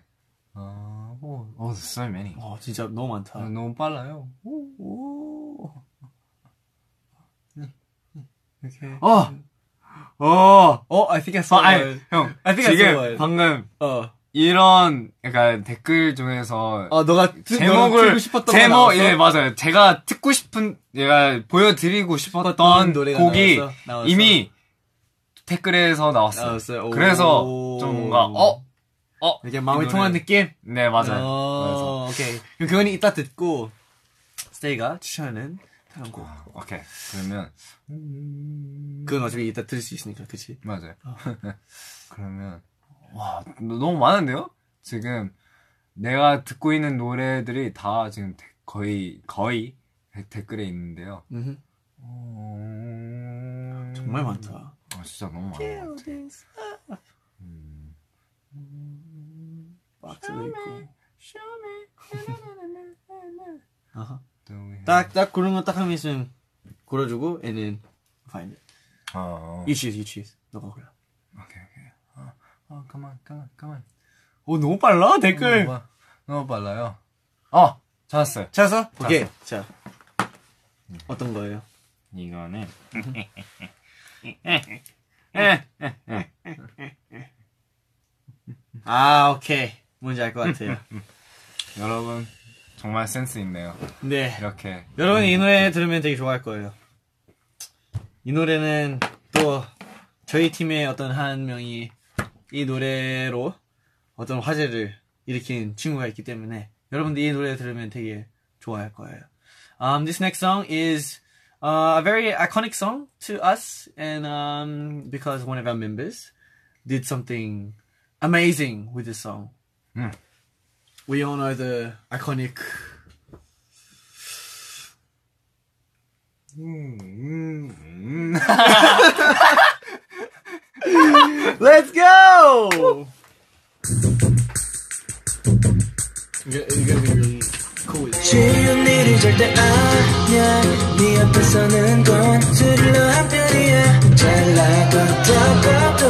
S3: 어, 오, 오, so many.
S2: 어, 진짜 너무 많다.
S3: 아, 너무 빨라요.
S2: 오.
S3: 이렇게.
S2: 어,
S3: 어,
S2: 어, I think I saw
S3: 아, 아니. 형.
S2: I think I saw
S3: 지금. 방금
S2: 어,
S3: 이런 약간 댓글 중에서
S2: 어, 너가 듣- 너가
S3: 제목을 제목? 예 맞아요. 제가 듣고 싶은 제가 보여드리고 싶었던 곡이
S2: 나왔어? 나왔어?
S3: 이미 댓글에서 나왔어요.
S2: 나왔어요? 오.
S3: 그래서 좀 뭔가 어, 어
S2: 이렇게 마음이
S3: 이
S2: 통한 느낌?
S3: 네 맞아요.
S2: 어, 오케이. 그럼 그건 이따 듣고 스테이가 추천하는 다른 곡.
S3: 오케이 그러면
S2: 그건 어차피 이따 들을 수 있으니까, 그치?
S3: 맞아요. (laughs) 그러면 와 너무 많은데요? 지금 내가 듣고 있는 노래들이 다 지금 데- 거의 거의 댓글에 있는데요.
S2: 음... 정말 많다.
S3: 아, 진짜 너무 많아.
S2: 박스도 있고. 아하.
S3: 딱,
S2: 딱, 딱 고른 거딱 하면 있으면 고르주고, and then find it.
S3: 어,
S2: You choose, you choose. 너가 골라.
S3: 오케이, 오케이. 어, 어, 가만, 가만, 가만.
S2: 오, 너무 빨라, 댓글.
S3: 너무, 빠- 너무 빨라요. 어, 찾았어요.
S2: 찾았어? 오케이. 자. 어떤 거예요?
S3: 이거는
S2: 아, 오케이. 뭔지 알 것 같아요. (laughs)
S3: 여러분 정말 센스 있네요.
S2: 네.
S3: 이렇게
S2: 여러분 이 노래 들으면 되게 좋아할 거예요. 이 노래는 또 저희 팀의 어떤 한 명이 이 노래로 어떤 화제를 일으킨 친구가 있기 때문에 여러분들 이 노래 들으면 되게 좋아할 거예요. Um, this next song is uh, a very iconic song to us, and um, because one of our members did something amazing with this song.
S3: Mm.
S2: We all know the iconic. Let's go! You're gonna be really cool with it.
S1: 쉬운 일이 절대 아니야 네 앞에서는 건 스릴러 한 편이야 잘나가다가도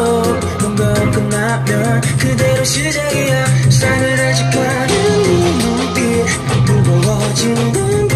S1: 뭔가 끝나면 그대로 시작이야 상을 아직까는 네 눈빛 무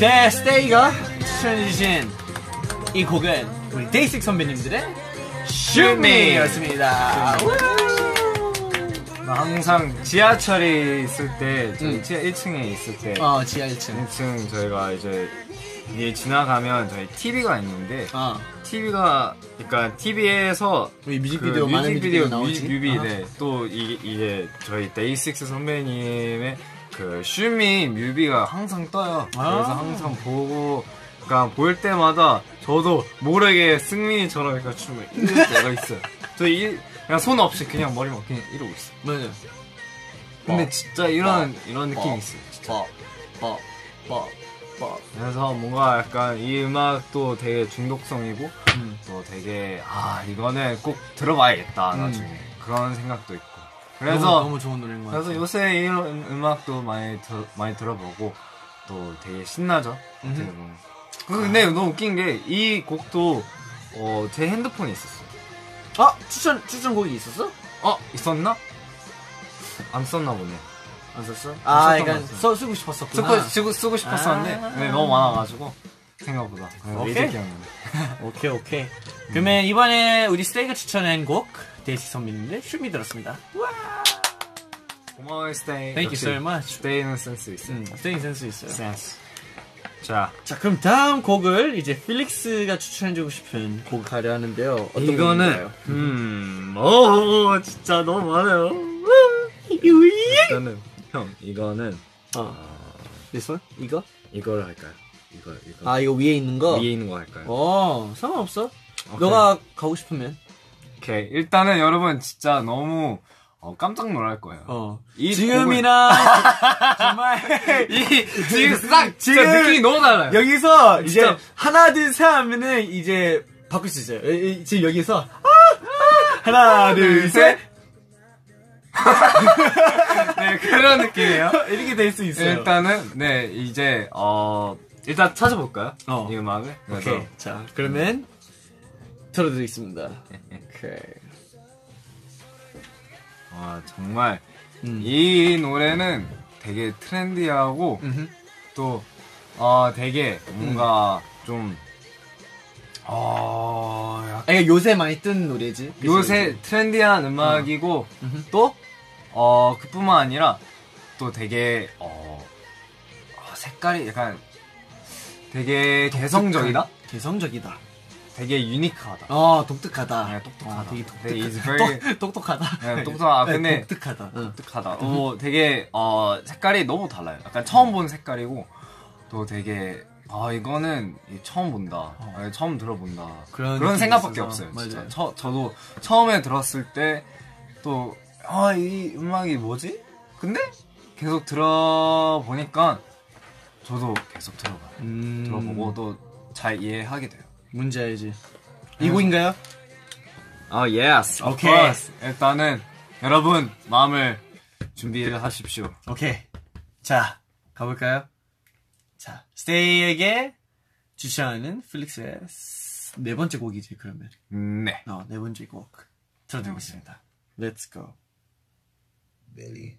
S2: 데스테이가 추천해주신 이 곡은 우리 데이식 선배님들의 Shoot Me였습니다.
S3: 나 항상 지하철에 있을 때, 저희
S2: 음.
S3: 지하 1층에 있을 때,
S2: 어, 지하 1층.
S3: 1층 저희가 이제 위에 지나가면 저희 TV가 있는데,
S2: 어,
S3: TV가, 그러니까 TV에서
S2: 우리 뮤직비디오 많은
S3: 뮤직비디오,
S2: 뮤직비디오 나오지.
S3: 뮤비,
S2: 아.
S3: 네. 또 이게, 이게 저희 데이식스 선배님의 그 슈미 뮤비가 항상 떠요.
S2: 아.
S3: 그래서 항상 보고, 그러니까 볼 때마다 저도 모르게 승민이처럼 약간 춤을 이럴 때가 있어요. (laughs) 저 이, 그냥 손 없이 그냥 머리만 그냥 이러고 있어요.
S2: 맞아.
S3: 근데
S2: 어.
S3: 진짜 이런, 이런 느낌이
S2: 어.
S3: 있어요. 진짜.
S2: 빠, 빠.
S3: 그래서 뭔가 약간 이 음악도 되게 중독성이고
S2: 음.
S3: 또 되게 아 이거는 꼭 들어봐야겠다
S2: 음.
S3: 나중에 그런 생각도 있고 그래서
S2: 너무 좋은 노래인 것 같아.
S3: 그래서 요새 이런 음악도 많이 들, 많이 들어보고 또 되게 신나죠 보면 근데 너무 웃긴 게 이 곡도 어, 제 핸드폰에 있었어요
S2: 아, 추천, 추천곡이 있었어?
S3: 어 있었나? 안 썼나 보네
S2: 안 썼어? 아,
S3: 것
S2: 그러니까. 써, 쓰고 싶었었구나.
S3: 쓰고, 쓰고, 싶었었는데
S2: 아.
S3: 네, 너무 많아가지고 생각보다
S2: 오케이. (laughs) 오케이, 오케이. 그러면 이번에 우리 스테이가 추천한 곡, 데이식스 선배님들 Shoot Me 들었습니다.
S3: 고마워요 스테이
S2: Thank you so much.
S3: 스테이는 센스 있어
S2: 음, 스테이 센스 있어요.
S3: 센스 자
S2: 자, 그럼 다음 곡을 이제 필릭스가 추천해주고 싶은 곡을 가려 하는데요. 어떤
S3: 이거는
S2: 곡인가요?
S3: 음, 오 진짜 너무 많아요. 일단은 형 이거는
S2: 어. This one? 이거?
S3: 이걸 할까요? 이거 이거
S2: 아, 이거 위에 있는 거?
S3: 위에 있는 거 할까요?
S2: 어, 상관없어.
S3: 오케이.
S2: 너가 가고 싶으면.
S3: 오케이 일단은 여러분 진짜 너무 어, 깜짝 놀랄 거예요.
S2: 어.
S3: 이
S2: 지금이나 (laughs) 정말 (laughs)
S3: 이 지금 싹
S2: 지금
S3: 느낌이 너무 달라요.
S2: 여기서 이제
S3: 진짜.
S2: 하나 둘 셋 하면은 이제 바꿀 수 있어요. 이- 지금 여기서 아, 아, 하나 둘 셋. (laughs)
S3: 네 그런 느낌이에요.
S2: 이렇게 될 수 있어요.
S3: 일단은 네 이제 어 일단 찾아볼까요?
S2: 어.
S3: 이 음악을. 그래서
S2: 오케이. 자, 그러면 틀어드리겠습니다. 오케이.
S3: 와 정말
S2: 음.
S3: 이 노래는 되게 트렌디하고
S2: 음흠.
S3: 또 어, 되게 뭔가 좀 어, 약-
S2: 아, 이게 요새 많이 뜨는 노래지. 그치?
S3: 요새 트렌디한 음악이고
S2: 음흠.
S3: 또 어, 그뿐만 아니라 또 되게 어, 어, 색깔이 약간 되게 개성적이다.
S2: 개성적이다.
S3: 되게 유니크하다.
S2: 어, 독특하다.
S3: 네, 똑똑하다.
S2: 어, 되게
S3: 네,
S2: 독특하다.
S3: very- (laughs)
S2: 똑, 똑똑하다.
S3: 네, 똑똑하- 아,
S2: 네,
S3: 근데-
S2: 독특하다. 응.
S3: 독특하다. 어, 되게 어, 색깔이 너무 달라요. 약간 처음 본 색깔이고 또 되게 아 이거는 처음 본다. 아, 처음 들어본다.
S2: 그런
S3: 그런, 생각밖에
S2: 있어서.
S3: 없어요. 진짜.
S2: 맞아요.
S3: 저, 저도 처음에 들었을 때 또 아 이 음악이 뭐지? 근데 계속 들어보니까 저도 계속 들어봐요.
S2: 음,
S3: 들어보고 또 잘 이해하게 돼요.
S2: 문제 알지. 이 곡인가요?
S3: 아, yes. of
S2: 오케이.
S3: course. 일단은 여러분 마음을 준비를 하십시오.
S2: 오케이. 자, 가볼까요? 자, 스테이에게 추천하는 플릭스의 네 번째 곡이지, 그러면.
S3: 네.
S2: 어, 네 번째 곡. 들어드리겠습니다. Let's go.
S1: Billy.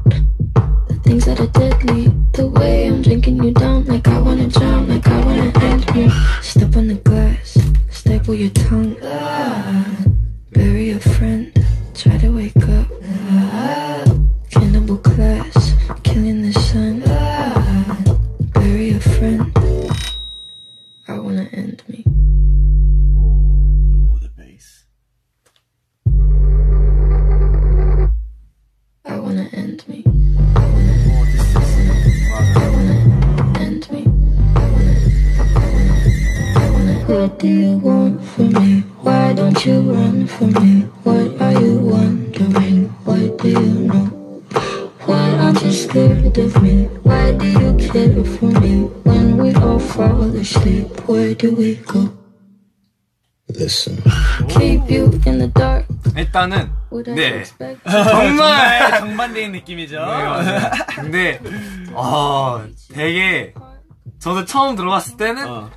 S4: things that are deadly. The way I'm drinking you down, like I wanna drown, like I wanna end you. Step on the glass, staple your tongue. Bury a friend,
S3: 일단은 네. (laughs) 정말
S2: 정반대인 느낌이죠.
S3: 네. 근데 아 되게 저도 처음 들어봤을 때는
S2: 어.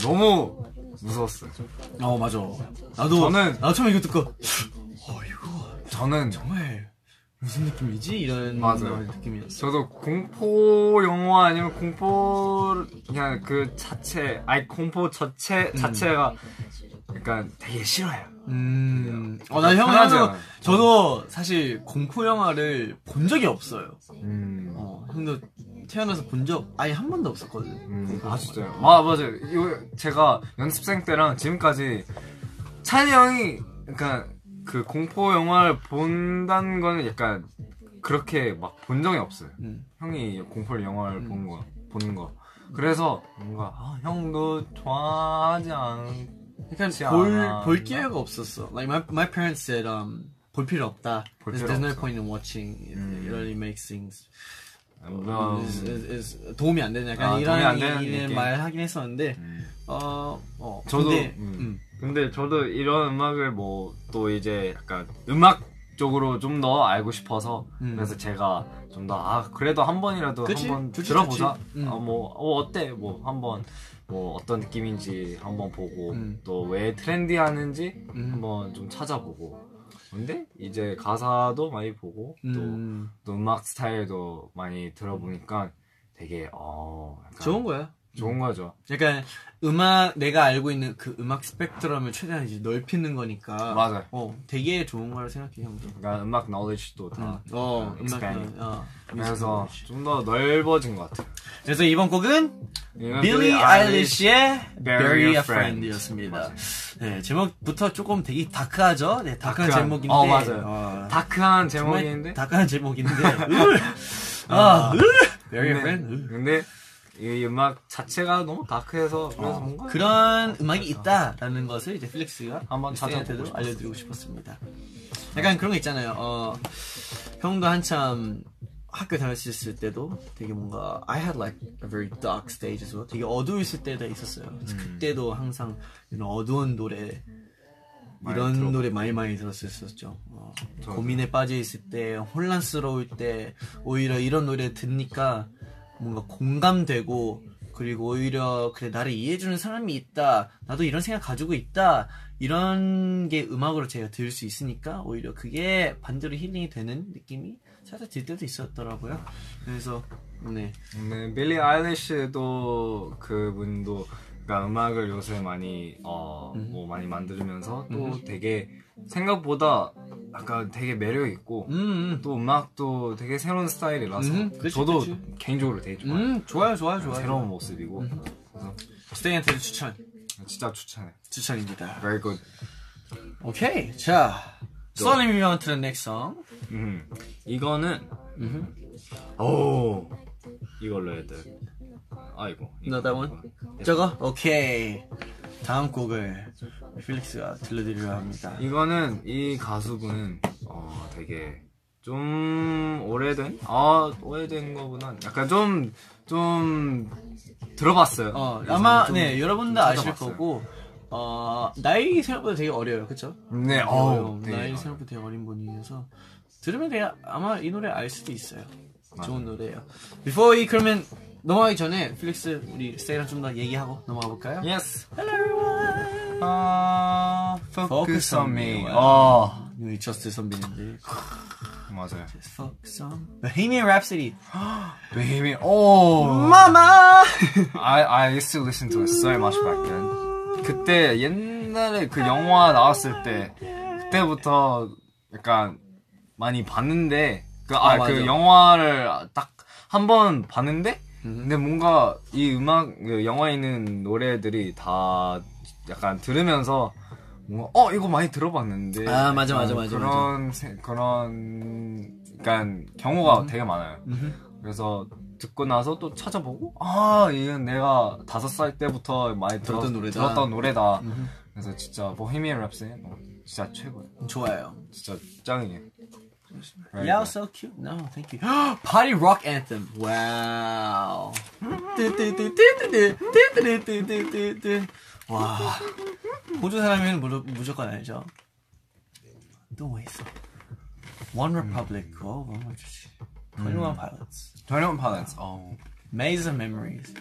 S3: 너무 무서웠어요.
S2: 어, 맞아. 나도,
S3: 저는-
S2: 나도 처음에 이거 듣고,
S3: 저는
S2: 정말, 무슨 느낌이지? 이런
S3: 맞아요.
S2: 느낌이었어.
S3: 저도 공포 영화 아니면 공포 그냥 그 자체 아니 공포 자체 자체가 약간 되게 싫어요.
S2: 음, 어, 나 형,
S3: 편하지
S2: 형도,
S3: 않아요.
S2: 저도 사실 공포 영화를 본 적이 없어요.
S3: 음.
S2: 어, 형도 태어나서 본 적 아예 한 번도 없었거든.
S3: 음, 아 진짜요? 아 맞아요. 이거 제가 연습생 때랑 지금까지 찬이 형이 그러니까 그 공포 영화를 본다는 거는 약간 그렇게 막 본 적이 없어요.
S2: 음.
S3: 형이 공포 영화를 보는 거 보는 거. 그래서 뭔가 아, 형도 좋아하지 않. 그렇지
S2: 볼. 볼 기회가 없었어. Like my, my parents said, um, 볼 필요 없다.
S3: 볼
S2: There's,
S3: 필요
S2: there's no point in watching. It, it really makes things
S3: 뭐,
S2: is, is, is 도움이 안 되는 약간
S3: 아,
S2: 이런 이런. 말 하긴 했었는데 어, 어
S3: 저도
S2: 근데,
S3: 음.
S2: 음.
S3: 근데 저도 이런 음악을 뭐 또 이제 약간 음악 쪽으로 좀 더 알고 싶어서
S2: 음.
S3: 그래서 제가 좀 더 아 그래도 한 번이라도
S2: 그치?
S3: 한번
S2: 좋지,
S3: 들어보자.
S2: 음.
S3: 어, 뭐 어, 어때? 뭐 한번 뭐 어떤 느낌인지 한번 보고
S2: 음.
S3: 또왜 트렌디하는지
S2: 음.
S3: 한번 좀 찾아보고. 근데 이제 가사도 많이 보고 또,
S2: 음,
S3: 또 음악 스타일도 많이 들어보니까 되게 어 약간
S2: 좋은 거야.
S3: 좋은 거죠.
S2: 약간 음악 내가 알고 있는 그 음악 스펙트럼을 최대한 이제 넓히는 거니까
S3: 맞아요.
S2: 어 되게 좋은 거라 생각해 형도.
S3: 그러니까 음악 knowledge도
S2: 다어
S3: 약간
S2: 음악. 어,
S3: 그래서 좀 더 넓어진 것 같아요.
S2: 그래서 이번 곡은 빌리 아일리시의
S3: Bury
S2: a
S3: Friend.
S2: Friend이었습니다. 네, 제목부터 조금 되게 다크하죠? 네, 다크한
S3: 다크한-
S2: 제목인데.
S3: 어, 맞아요.
S2: 어,
S3: 다크한 제목인데
S2: 다크한 제목인데. 으, (laughs) 아, 으, Bury a Friend. 으.
S3: 근데 이 음악 자체가 너무 다크해서 그래서 뭔가
S2: 그런 음악이 있다라는 것을 이제 필릭스가
S3: 한번 찾아보고
S2: 알려드리고 싶었습니다. 약간 그런 거 있잖아요. 어, 형도 한참 학교 다녔을 때도 되게 뭔가 I had like a very dark stage as well. 되게 어두웠을 때가 있었어요. 그래서 그때도 항상 이런 어두운 노래 이런
S3: 들어보고.
S2: 노래 많이 많이 들었었죠. 어, 고민에 빠져 있을 때, 혼란스러울 때 오히려 이런 노래 듣니까 뭔가 공감되고 그리고 오히려 그래 나를 이해해주는 사람이 있다. 나도 이런 생각 가지고 있다. 이런 게 음악으로 제가 들을 수 있으니까 오히려 그게 반대로 힐링이 되는 느낌이 살짝 들 때도 있었더라고요. 그래서 네.
S3: 네, 빌리 아일리시도 그분도 그러니까 음악을 요새 많이 어 뭐 많이 만들면서 또 되게 생각보다 약간 되게 매력 있고
S2: 음, 음.
S3: 또 음악도 되게 새로운 스타일이라서
S2: 음, 그치,
S3: 저도
S2: 그치.
S3: 개인적으로 되게 좋아요.
S2: 음, 좋아요, 좋아요, 좋아요.
S3: 새로운 모습이고
S2: 스테이한테도 추천.
S3: 진짜 추천해.
S2: 추천입니다.
S3: Very good.
S2: 오케이. 자, on to the next song.
S3: 음. 이거는 오 이걸로 해야 돼. 아이고. 이거.
S2: No, that one? 저거? 오케이. 다음 곡을 필릭스가 들려드리려 합니다.
S3: 이거는 이 가수분은 어 되게 좀 오래된 아 오래된 거보단 약간 좀 좀 들어봤어요.
S2: 어, 아마 좀네 여러분도 아실
S3: 찾아봤어요.
S2: 거고 어 나이 생각보다 되게 어려요, 그렇죠?
S3: 네, 어우, 되게
S2: 나이
S3: 어려요.
S2: 생각보다 되게 어린 분이어서 들으면 되게 아마 이 노래 알 수도 있어요. 좋은 노래예요. Before we 그러면 넘어가기 전에 필릭스 우리 스테이랑 좀 더 얘기하고 넘어가 볼까요?
S3: Yes.
S2: Hello everyone.
S3: 아,
S2: Focus on me.
S3: 어,
S2: 저스투 선배님들.
S3: 맞아요.
S2: Focus on. Bohemian Rhapsody.
S3: Baby, 오.
S2: Mama.
S3: I I used to listen to it so much back then. 그때 옛날에 그 영화 나왔을 때 그때부터 약간 많이 봤는데 그
S2: 아,
S3: 아. 그 영화를 딱 한 번 봤는데 근데 뭔가 이 음악 그 영화에 있는 노래들이 다 약간 들으면서 뭔가 어 이거 많이 들어봤는데
S2: 아, 맞아, 맞아, 맞아,
S3: 그런 세- 그런 약간 경우가 되게 많아요. 그래서 듣고 나서 또 찾아보고 아 이건 내가 다섯 살 때부터 많이 들었,
S2: 들었던 노래다.
S3: 들었던 노래다. 그래서 진짜 보헤미안 랩스 진짜 최고야.
S2: 좋아요.
S3: 진짜 짱이에요.
S2: Yeah, so cute. No, thank you. (gasps) Party rock anthem. Wow. 와. 호주 사람이면 무, 무조건 알죠. 또 뭐 있어? One Republic. 어, 뭐 좋지. 21 Pilots.
S3: 21 Pilots. 어.
S2: Maze of Memories.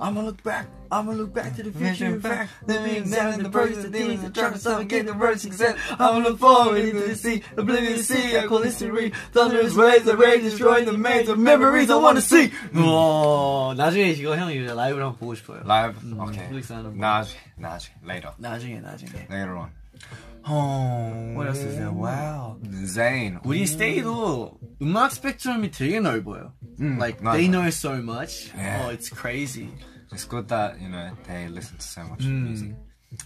S2: I'ma look back. I'ma look back to the future. In fact, let me examine the birds, the demons, the try to suffocate the birds. Except I'ma look forward into the sea, oblivion sea. I call history. Thunderous waves of rage destroying the maze of memories I wanna see. 와, 나중에 이거 형 이거 라이브로 한번 보고 싶어요.
S3: 라이브. 오케이.
S2: 넷플릭스 하는 거.
S3: 나중에 나중에 later.
S2: 나중에 나중에.
S3: later on. 어.
S2: What else is there? Wow.
S3: Zayn.
S2: 우리 스테이도 음악 스펙트럼이 되게 넓어요.
S3: 음,
S2: like
S3: 맞아.
S2: they know so much.
S3: Yeah.
S2: Oh, it's crazy.
S3: It's good that you know they listen to so much
S2: Mm.
S3: music.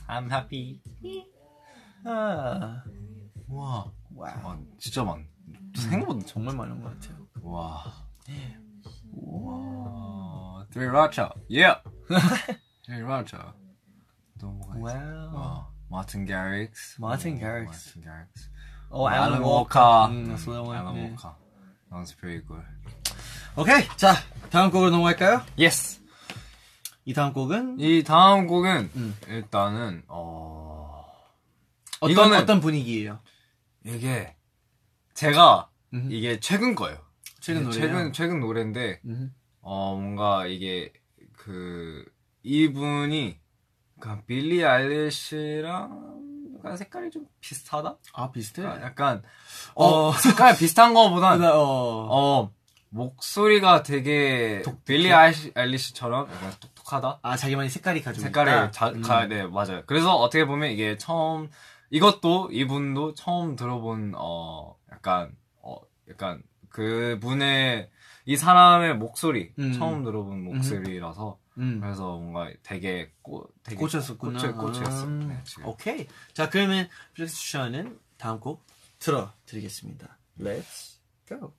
S3: I'm happy.
S2: 아,
S3: 와.
S2: 와우.
S3: 와, 진짜 많. 생각보다
S2: 정말 많은 것 같아요.
S3: 와. 와. Three Racha. Yeah. Three Racha. 또 뭐가 있어?
S2: Wow.
S3: 와. 마틴 가릭스.
S2: Martin
S3: 오,
S2: Garrix.
S3: 마틴 가릭스.
S2: 어,
S3: Alan
S2: 앨런
S3: Walker.
S2: 워커. 음, that's the one.
S3: Alan
S2: 네.
S3: Walker. That was pretty good.
S2: 오케이. 자, 다음 곡으로 넘어갈까요?
S3: Yes.
S2: 이 다음 곡은
S3: 이 다음 곡은
S2: 음.
S3: 일단은 어
S2: 어떤,
S3: 이거는-
S2: 어떤 분위기예요?
S3: 이게 제가
S2: 음흠.
S3: 이게 최근 거예요.
S2: 최근 노래예요?
S3: 최근 최근 노래인데
S2: 음흠.
S3: 어 뭔가 이게 그 이분이 그 빌리 아일리시랑 약간 색깔이 좀 비슷하다.
S2: 아, 비슷해?
S3: 아, 약간
S2: 어.
S3: 어 색깔 비슷한 거보단
S2: 나, (laughs) 어.
S3: 어 목소리가 되게
S2: 독특해?
S3: 빌리 아일리시- 아일리시처럼 약간 똑똑하다.
S2: 아, 자기만의 색깔이 가지고
S3: 색깔이
S2: 있다?
S3: 자,
S2: 음.
S3: 가, 네, 맞아요. 그래서 어떻게 보면 이게 처음, 이것도 이분도 처음 들어본, 어, 약간, 어, 약간 그 분의, 이 사람의 목소리,
S2: 음.
S3: 처음 들어본 목소리라서,
S2: 음.
S3: 그래서 뭔가 되게 꼬, 되게
S2: 꽂혔었구나.
S3: 꽂혔어요.
S2: 음,
S3: 네.
S2: 오케이. 자, 그러면 필릭스 추천하는 다음 곡 틀어드리겠습니다. Let's go.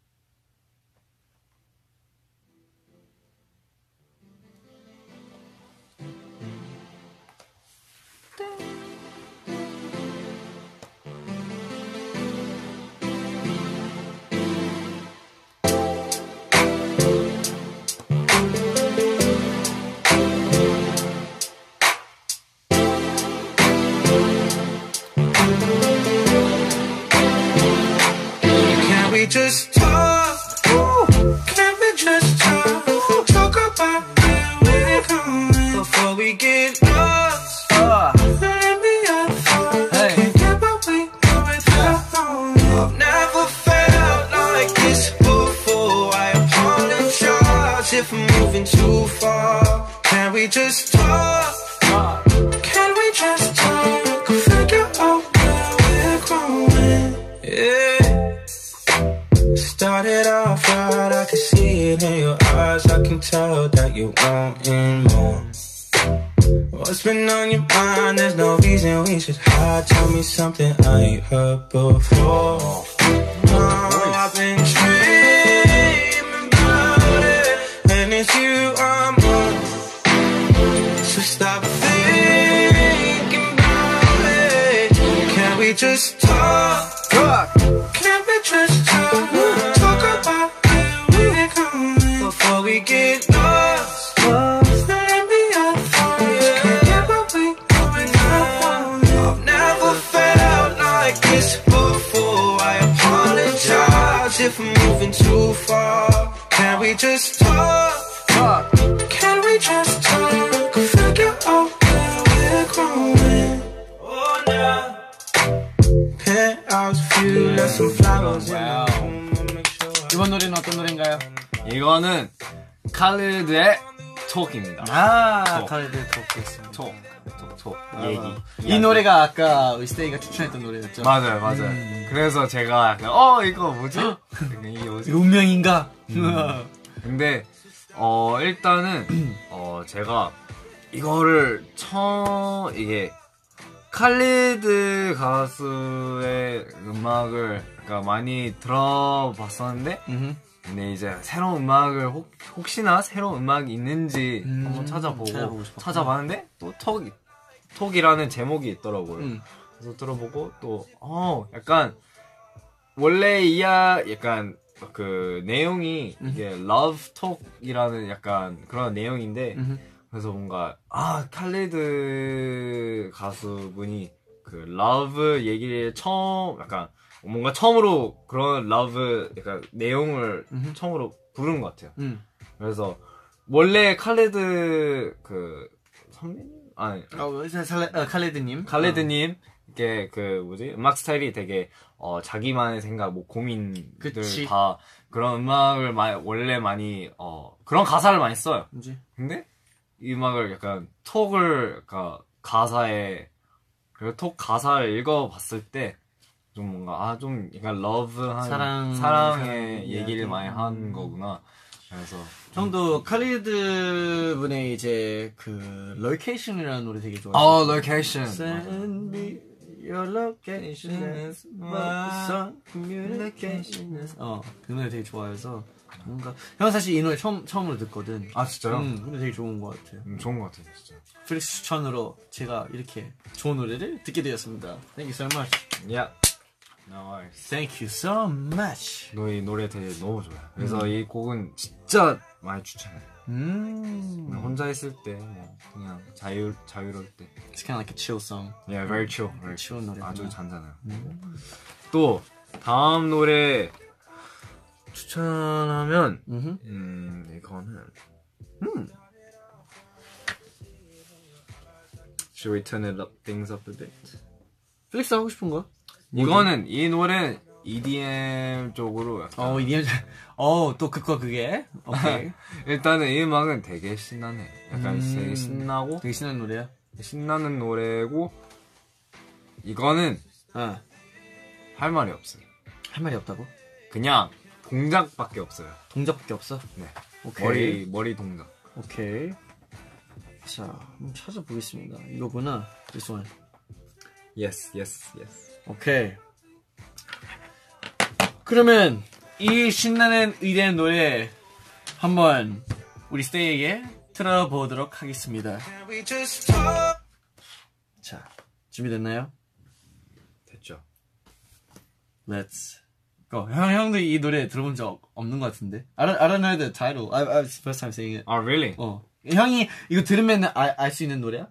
S1: We just talk? Been on your mind? There's no reason we should hide. Tell me something I ain't heard before.
S3: 이거는 칼리드의 톡입니다.
S2: 아,
S3: 톡.
S2: 카레드 토크였습니다.
S3: 톡, 톡, 톡.
S2: 아,
S3: 얘기.
S2: 이 노래가 아까 우리 스테이가 추천했던 노래였죠?
S3: 맞아요, 맞아요.
S2: 음.
S3: 그래서 제가 약간, 어, 이거 뭐지? 약간 이게 뭐지?
S2: 운명인가?
S3: 근데, 어, 일단은, (clears throat) 어, 제가 이거를 처음, 이게, 칼리드 가수의 음악을, 그러니까 많이 들어봤었는데,
S2: 음흠.
S3: 근데 이제 새로운 음악을 혹, 혹시나 새로운 음악이 있는지
S2: 음,
S3: 한번 찾아보고. 찾아봤는데 또 톡, 톡이라는 제목이 있더라고요.
S2: 음.
S3: 그래서 들어보고 또 어 약간 원래 이야 약간 그 내용이 이게 love talk이라는 약간 그런 내용인데
S2: 음흠.
S3: 그래서 뭔가 아 칼리드 가수분이 그 love 얘기를 처음 약간 뭔가 처음으로 그런 love 약간 내용을
S2: 음흠.
S3: 처음으로 부른 것 같아요.
S2: 음.
S3: 그래서 원래 칼리드 그 선배님 아니
S2: 어, 살레, 어, 칼레드님.
S3: 칼레드님 이게 그 뭐지 음악 스타일이 되게 어 자기만의 생각 뭐 고민들
S2: 그치.
S3: 다 그런 음악을 마, 원래 많이 어 그런 가사를 많이 써요.
S2: 뭐지?
S3: 근데 이 음악을 약간 톡을 약간 가사에 그 곡 가사를 읽어봤을 때 좀 뭔가 아 좀 약간 love한
S2: 사랑,
S3: 사랑의
S2: 사랑
S3: 얘기를. 많이 한
S2: 음.
S3: 거구나. 그래서
S2: 형도 칼리드 분의 이제 그 Location이라는 노래 되게 좋아해요.
S3: 어 location
S2: Send me your location, my song, communication. 어, 그 노래 되게 좋아해서 뭔가 형 사실 이 노래 처음 처음으로 듣거든.
S3: 아 진짜요?
S2: 음, 근데 되게 좋은 것 같아.
S3: 음, 좋은 것 같아요 진짜.
S2: 플릭스 추천으로 제가 이렇게 좋은 노래를 듣게 되었습니다. Thank you so much.
S3: Yeah.
S2: Thank you so much.
S3: 너이 노래 되게 너무 좋아요. 그래서 이 곡은 진짜 많이 추천해요.
S2: 음,
S3: 혼자 있을 때, 뭐 그냥 자유 자유로울 때.
S2: it's kind of like a chill song.
S3: Yeah, very chill. very
S2: chill 노래구나.
S3: 아주 잔잔해요. 또 다음 노래 추천하면
S2: 음,
S3: 음 이거는 음 Should we turn it up things up a bit?
S2: 플릭스 하고 싶은 거?
S3: 이거는 이 노래 EDM 쪽으로 약간
S2: 어, EDM, 어, 또 그거 그게. 오케이. (laughs)
S3: 일단은 이 음악은 되게 신나네. 약간
S2: 음.
S3: 되게 신나고
S2: 되게 신나는 노래야.
S3: 신나는 노래고 이거는
S2: 어.
S3: 할 말이 없어요.
S2: 할 말이 없다고?
S3: 그냥 동작밖에 없어요.
S2: 동작밖에 없어?
S3: 네.
S2: 오케이.
S3: 머리 머리 동작.
S2: 오케이. 자, 한번 찾아보겠습니다. 이거구나. This one.
S3: Yes, yes, yes.
S2: 오케이. 그러면 이 신나는 의대는 노래 한번 우리 스테이에게 틀어보도록 하겠습니다. 자, 준비됐나요?
S3: 됐죠.
S2: Let's go. 형, 형도 이 노래 들어본 적 없는 것 같은데? I don't, I don't know the title. I, I, it's the first time saying it.
S3: 아, really?
S2: 어. 형이 이거 들으면 알 수 있는 노래야?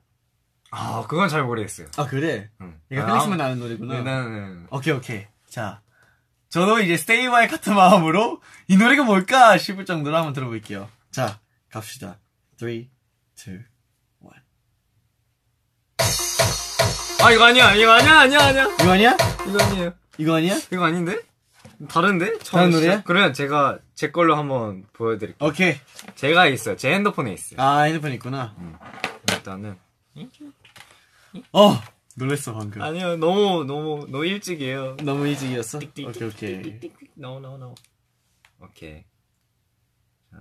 S3: 아, 그건 잘 모르겠어요.
S2: 아, 그래?
S3: 응.
S2: 이거
S3: 아,
S2: 플릭스만 아는 노래구나.
S3: 일단은
S2: 오케이, 오케이. 자. 저도 이제 스테이와의 같은 마음으로 이 노래가 뭘까 싶을 정도로 한번 들어볼게요. 자, 갑시다. 3, 2, 1.
S3: 아, 이거 아니야. 이거 아니야. 아니야. 아니야.
S2: 이거 아니야?
S3: 이거 아니에요.
S2: 이거 아니야?
S3: 이거 아닌데? 다른데?
S2: 다른 노래야?
S3: 그러면 제가 제 걸로 한번 보여드릴게요.
S2: 오케이.
S3: 제가 있어요. 제 핸드폰에 있어요.
S2: 아, 핸드폰 있구나.
S3: 일단은.
S2: 어! 놀랬어, 방금.
S3: 아니요. 너무, 너무, 너무 일찍이에요.
S2: 너무 일찍이었어? 오케이, 오케이.
S3: No, no, no. 오케이. 자.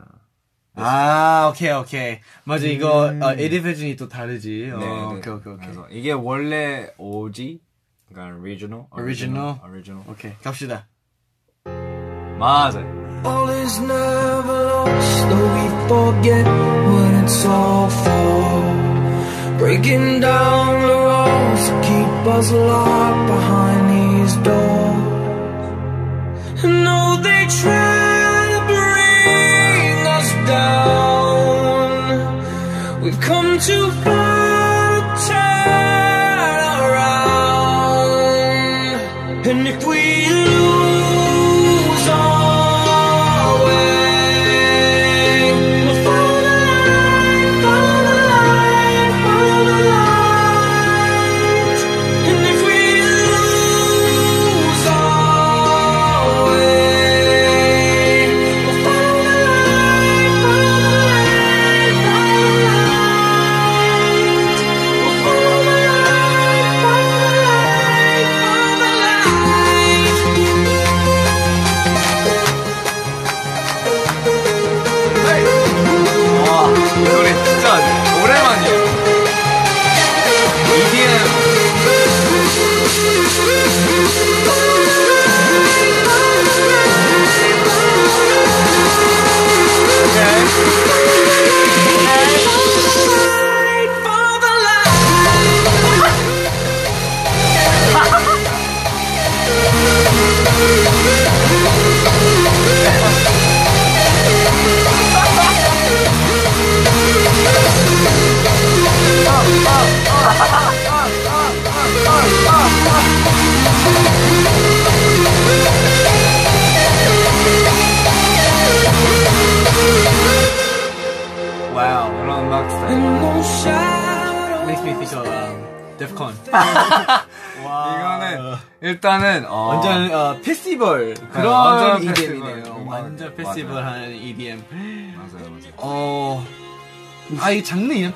S2: 아, 오케이, 오케이. 맞아, 이거, 어, 에디 버전이 또 다르지. 어,
S3: 네, 네.
S2: 오케이, 오케이, 오케이.
S3: 그래서 이게 원래 OG, 그러니까 original,
S2: Original?
S3: original.
S2: 오케이, 갑시다.
S3: 맞아요.
S1: All is never lost, though we forget what it's all for. Breaking down the walls to keep us locked behind these doors. And though they try to bring us down, we've come too far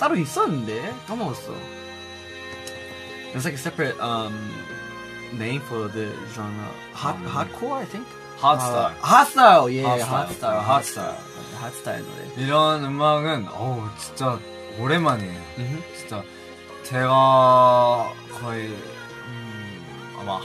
S2: 따로 있었는데? 까먹었어. There's like a separate, um, name for the genre. Hot, hardcore, I think?
S3: 핫스타일.
S2: 아, hostile, 예,
S3: Hot
S2: hostile.
S3: style.
S2: hostile. hostile 노래.
S3: 이런 음악은 어우 진짜 오랜만이에요.
S2: 음흠.
S3: 진짜 제가 거의 음, 아마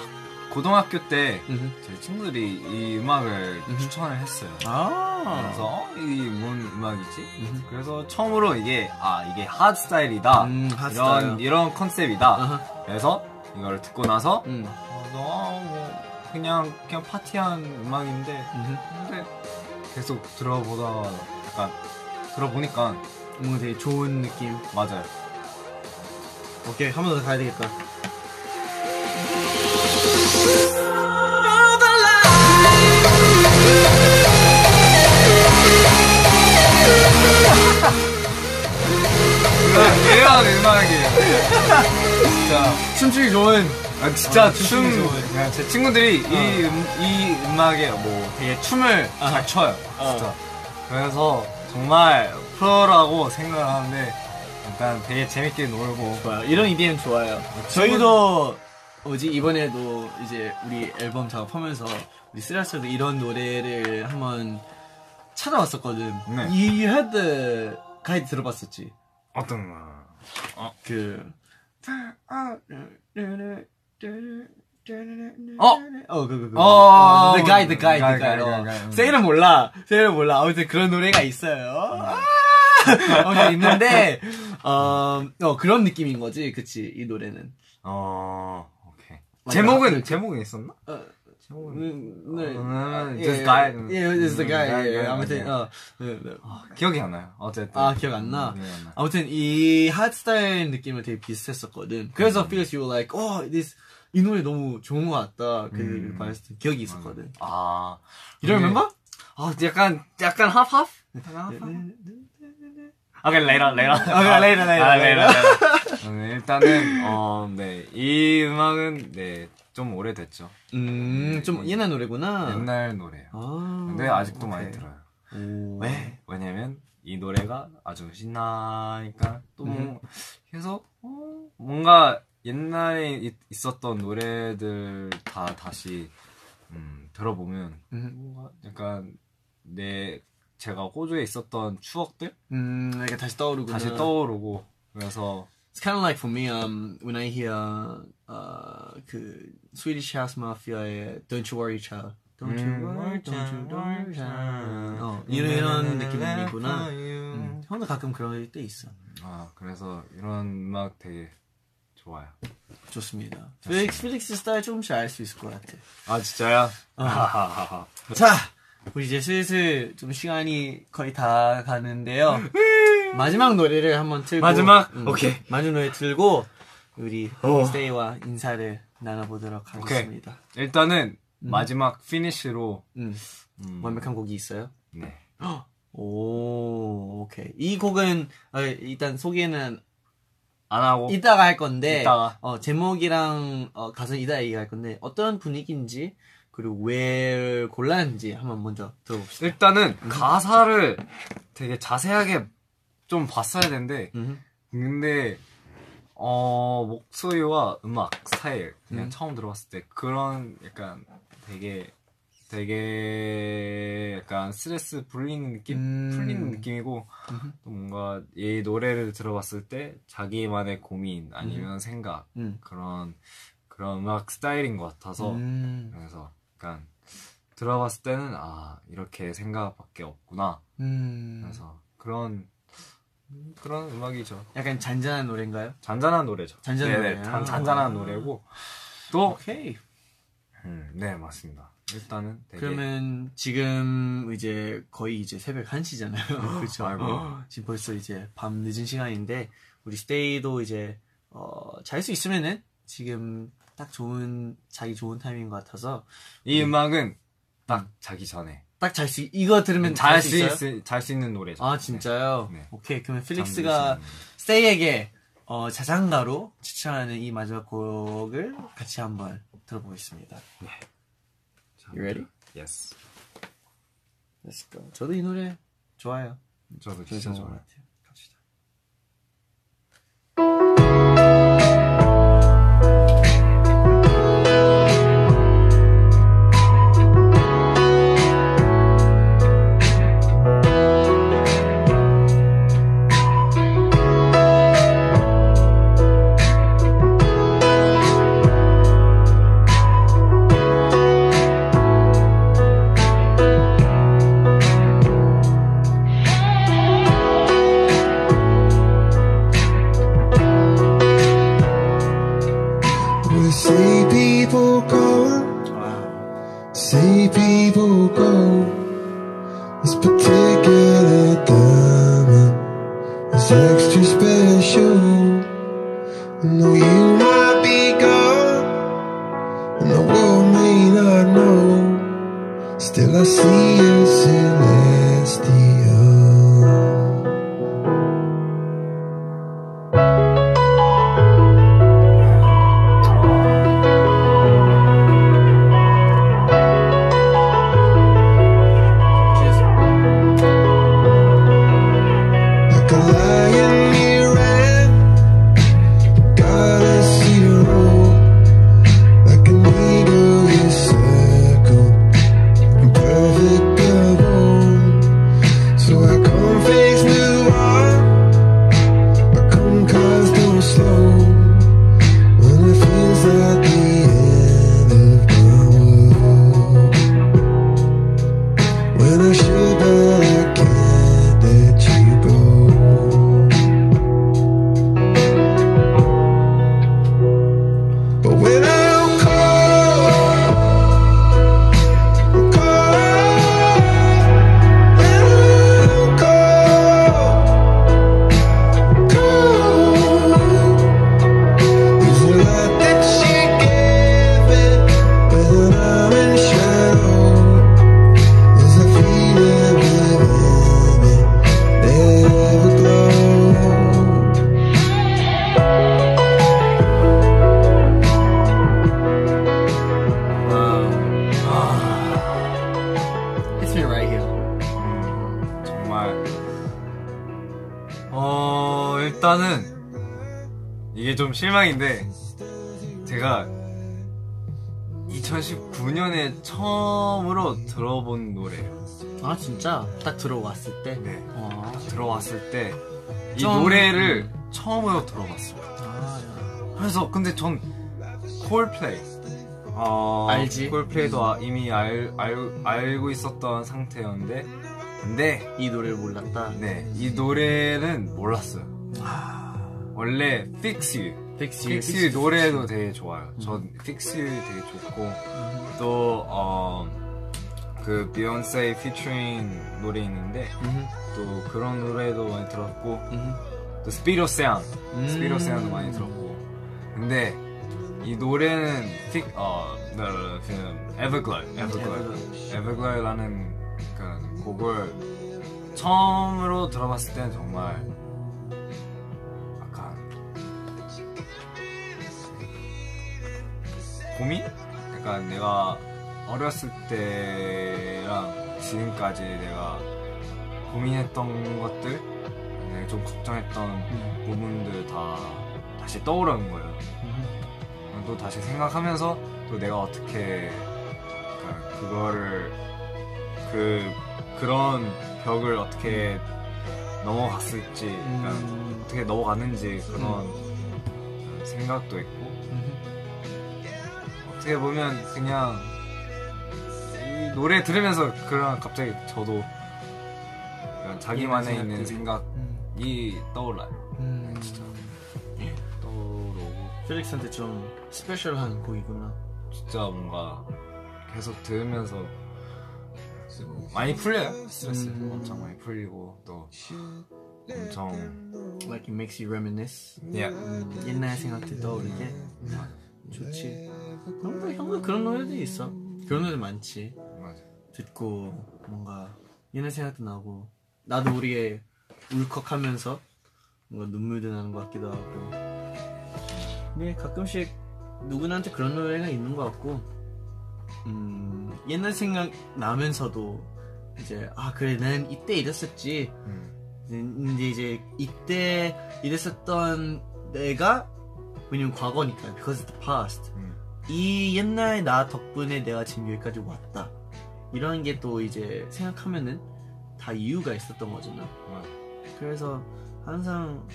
S3: 고등학교 때 제. 친구들이 이 음악을. 추천을 했어요.
S2: 아.
S3: 그래서 어, 이게 뭔 음악이지? 그래서 처음으로 이게 아 이게 핫 스타일이다.
S2: 음.
S3: 이런 이런 컨셉이다.
S2: 아하.
S3: 그래서 이걸 듣고 나서
S2: 음.
S3: 어, 너, 뭐 그냥 그냥 파티한 음악인데. 근데 계속 들어보다가 약간 들어보니까
S2: 뭔가 되게 좋은 느낌.
S3: 맞아요.
S2: 오케이, 한 번 더 가야 되겠다.
S3: 이런 음악이에요. 진짜
S2: 춤추기 좋은.
S3: 아, 진짜
S2: 어,
S3: 춤
S2: 좋은.
S3: 그냥 제 친구들이 이, 음, 이 음악에 뭐 되게 춤을 잘 춰요. 진짜. 그래서 정말 프로라고 생각을 하는데 일단 되게 재밌게 놀고
S2: 좋아요. 이런 EDM 좋아요. 저희도 뭐지 이번에도 이제 우리 앨범 작업하면서 우리 Three Racha도 이런 노래를 한번 찾아봤었거든.
S3: 네.
S2: 이 헤드 가이드 들어봤었지.
S3: 어떤 음 악?
S2: 그
S3: 어?
S2: 어, 그, 그, 그.
S3: 어,
S2: 어, the guy, the guy, the
S3: guy,
S2: guy, 어.
S3: guy, guy.
S2: 세일은 몰라. 세일은 몰라. 아무튼 그런 노래가 있어요. 아! 있는데, 어, 어, 그런 느낌인 거지. 그치, 이 노래는.
S3: 어, 오케이. 제목은. 제목은 있었나?
S2: 어, 음, 네.
S3: 음,
S2: 예,
S3: just
S2: 예,
S3: guy.
S2: 예, just the guy.
S3: guy,
S2: 예, 예.
S3: guy,
S2: 아무튼. 어, 네, 네.
S3: 기억이 안 나요. 어쨌든.
S2: 아, 기억 안 나?
S3: 음, 기억이 안 나.
S2: 아무튼 이 핫스타일 느낌은 되게 비슷했었거든. 그래서
S3: 음.
S2: feels you were like, oh, this, 이 노래 너무 좋은 것 같다. 그
S3: 음.
S2: 봤을 때 기억이 있었거든.
S3: 아.
S2: You don't
S3: 이게-
S2: remember?
S3: 아, 약간, 약간? 약간 합합? 오케이, later, later. (laughs)
S2: 오케이, later, later,
S3: 아,
S2: later.
S3: later, later. 음, 일단은, 어, 네. 이 음악은, 네, 좀 오래됐죠.
S2: 음, 좀 옛날 노래구나.
S3: 옛날 노래예요.
S2: 아.
S3: 근데 아직도 많이
S2: 오케이.
S3: 들어요.
S2: 오.
S3: 왜? 왜냐면, 이 노래가 아주 신나니까, 또, 뭐 계속, 어, 뭔가, 옛날에 이- 있었던 노래들 다 다시, 음, 들어보면,
S2: 음.
S3: 뭔가 약간 내 제가 호주에 있었던 추억들
S2: 음, 이게 다시 떠오르구나.
S3: 다시 떠오르고 그래서
S2: It's kind of like for me, um, when I hear uh, 그 Swedish House Mafia의 Don't You Worry Child. Don't you
S3: 음,
S2: worry, don't you worry, child. 어, 이런, 이런 느낌이구나. 음, 형도 가끔 그럴 때 있어.
S3: 아 그래서 이런 음악 되게 좋아요.
S2: 좋습니다. 필릭스, 필릭스 스타일 조금씩 알 수 있을 것 같아.
S3: 아 진짜요? 하하하하. (laughs)
S2: 자, 우리 이제 슬슬 좀 시간이 거의 다 가는데요. 마지막 노래를 한번 틀고.
S3: 마지막?
S2: 음,
S3: 오케이.
S2: 마지막 노래 틀고, 우리
S3: 어.
S2: 스테이와 인사를 나눠보도록 하겠습니다.
S3: 일단은 마지막 피니쉬로
S2: 음,
S3: 음,
S2: 완벽한 곡이 있어요?
S3: 네.
S2: 오, 오케이. 이 곡은, 어, 일단 소개는
S3: 안 하고
S2: 이따가 할 건데,
S3: 이따가.
S2: 어, 제목이랑 어, 가수 이따 얘기할 건데, 어떤 분위기인지, 그리고 왜 골랐는지 한번 먼저 들어봅시다.
S3: 일단은 가사를 되게 자세하게 좀 봤어야 되는데
S2: 음.
S3: 근데 어 목소리와 음악 스타일 그냥
S2: 음.
S3: 처음 들어봤을 때 그런 약간 되게 되게 약간 스트레스 풀리는 느낌
S2: 음.
S3: 풀리는 느낌이고 또 뭔가 이 노래를 들어봤을 때 자기만의 고민 아니면 생각
S2: 음.
S3: 그런 그런 음악 스타일인 것 같아서
S2: 음.
S3: 그래서 약간 들어봤을 때는 아 이렇게 생각밖에 없구나
S2: 음.
S3: 그래서 그런 그런 음악이죠
S2: 약간 잔잔한 노래인가요?
S3: 잔잔한 노래죠
S2: 잔잔한
S3: 네네,
S2: 노래요?
S3: 잔, 잔잔한
S2: 아.
S3: 노래고 또
S2: 오케이.
S3: 음, 네 맞습니다 일단은 되게
S2: 그러면 지금 이제 거의 이제 새벽 1시잖아요. (gasps) (laughs) 그렇죠.
S3: 아이고. (gasps)
S2: 지금 벌써 이제 밤 늦은 시간인데 우리 스테이도 이제 어, 잘 수 있으면은 지금 딱 좋은 자기 좋은 타이밍인 것 같아서
S3: 이 음 악은 딱 자기 전에
S2: 딱 잘 수 이거 들으면 잘잘수수 있어요?
S3: 있, 잘수 있는 노래죠
S2: 아 진짜요?
S3: 네.
S2: 오케이 그러면
S3: 네.
S2: 필릭스가. 스테이에게 어, 자장가로 추천하는 이 마지막 곡을 같이 한번 들어보겠습니다. You ready?
S3: Yes
S2: Let's go. 저도 이 노래 좋아요.
S3: 저도
S2: 진짜
S3: 좋아요 실망인데 제가 2019년에 처음으로 들어본 노래예요.
S2: 아 진짜 딱 들어왔을 때.
S3: 네.
S2: 어.
S3: 들어왔을 때 이
S2: 좀-
S3: 노래를 처음으로 들어봤어요.
S2: 아, 야.
S3: 그래서 근데 전 콜플레이 어,
S2: 알지?
S3: 콜플레이도 아- 이미 알, 알, 알고 있었던 상태였는데 근데
S2: 이 노래를 몰랐다.
S3: 네, 이 노래는 몰랐어요. 원래 Fix You
S2: Fix
S3: Fix You 노래도 되게 좋아요. 전 Fix You 되게 좋고 또 어, 그 비욘세 피처링 노래 있는데 또 그런 노래도 많이 들었고 또 Speed of Sound
S2: 음.
S3: Speed of Sound 많이 들었고. 근데 이 노래는 픽, 어, 그 Everglow Everglow. Everglow라는 그 곡을 처음으로 들어봤을 때는 정말 고민? 약간 내가 어렸을 때랑 지금까지 내가 고민했던 것들, 내가 좀 걱정했던 부분들 다 다시 떠오르는 거예요. 또 다시 생각하면서 또 내가 어떻게 그러니까 그거를 그 그런 벽을 어떻게 넘어갔을지 그러니까
S2: 음.
S3: 어떻게 넘어갔는지 그런 생각도 있고 어떻게 보면 그냥 이 노래 들으면서 그런 갑자기 저도 그냥 자기만의
S2: 이런
S3: 있는
S2: 생각들이.
S3: 생각이 떠올라요.
S2: 음.
S3: 진짜 떠오르고
S2: 필릭스한테 좀 스페셜한 곡이구나.
S3: 진짜 뭔가 계속 들으면서 많이 풀려요 스트레스
S2: 음.
S3: 엄청 많이 풀리고 또 엄청
S2: Like it makes you reminisce.
S3: 예
S2: 음, 옛날 생각들 떠오르게. 좋지. 형도, 형도 그런 노래도 있어. 그런 노래 많지.
S3: 맞아
S2: 듣고 뭔가 옛날 생각도 나고 나도 모르게 울컥하면서 뭔가 눈물도 나는 것 같기도 하고 근데 가끔씩 누구나한테 그런 노래가 있는 것 같고 음, 옛날 생각 나면서도 이제 아 그래 난 이때 이랬었지
S3: 음.
S2: 근데 이제 이때 이랬었던 내가 왜냐면 과거니까 because it's the past
S3: 음.
S2: 이 옛날 나 덕분에 내가 지금 여기까지 왔다. 이런 게 또 이제 생각하면은 다 이유가 있었던 거잖아. 그래서 항상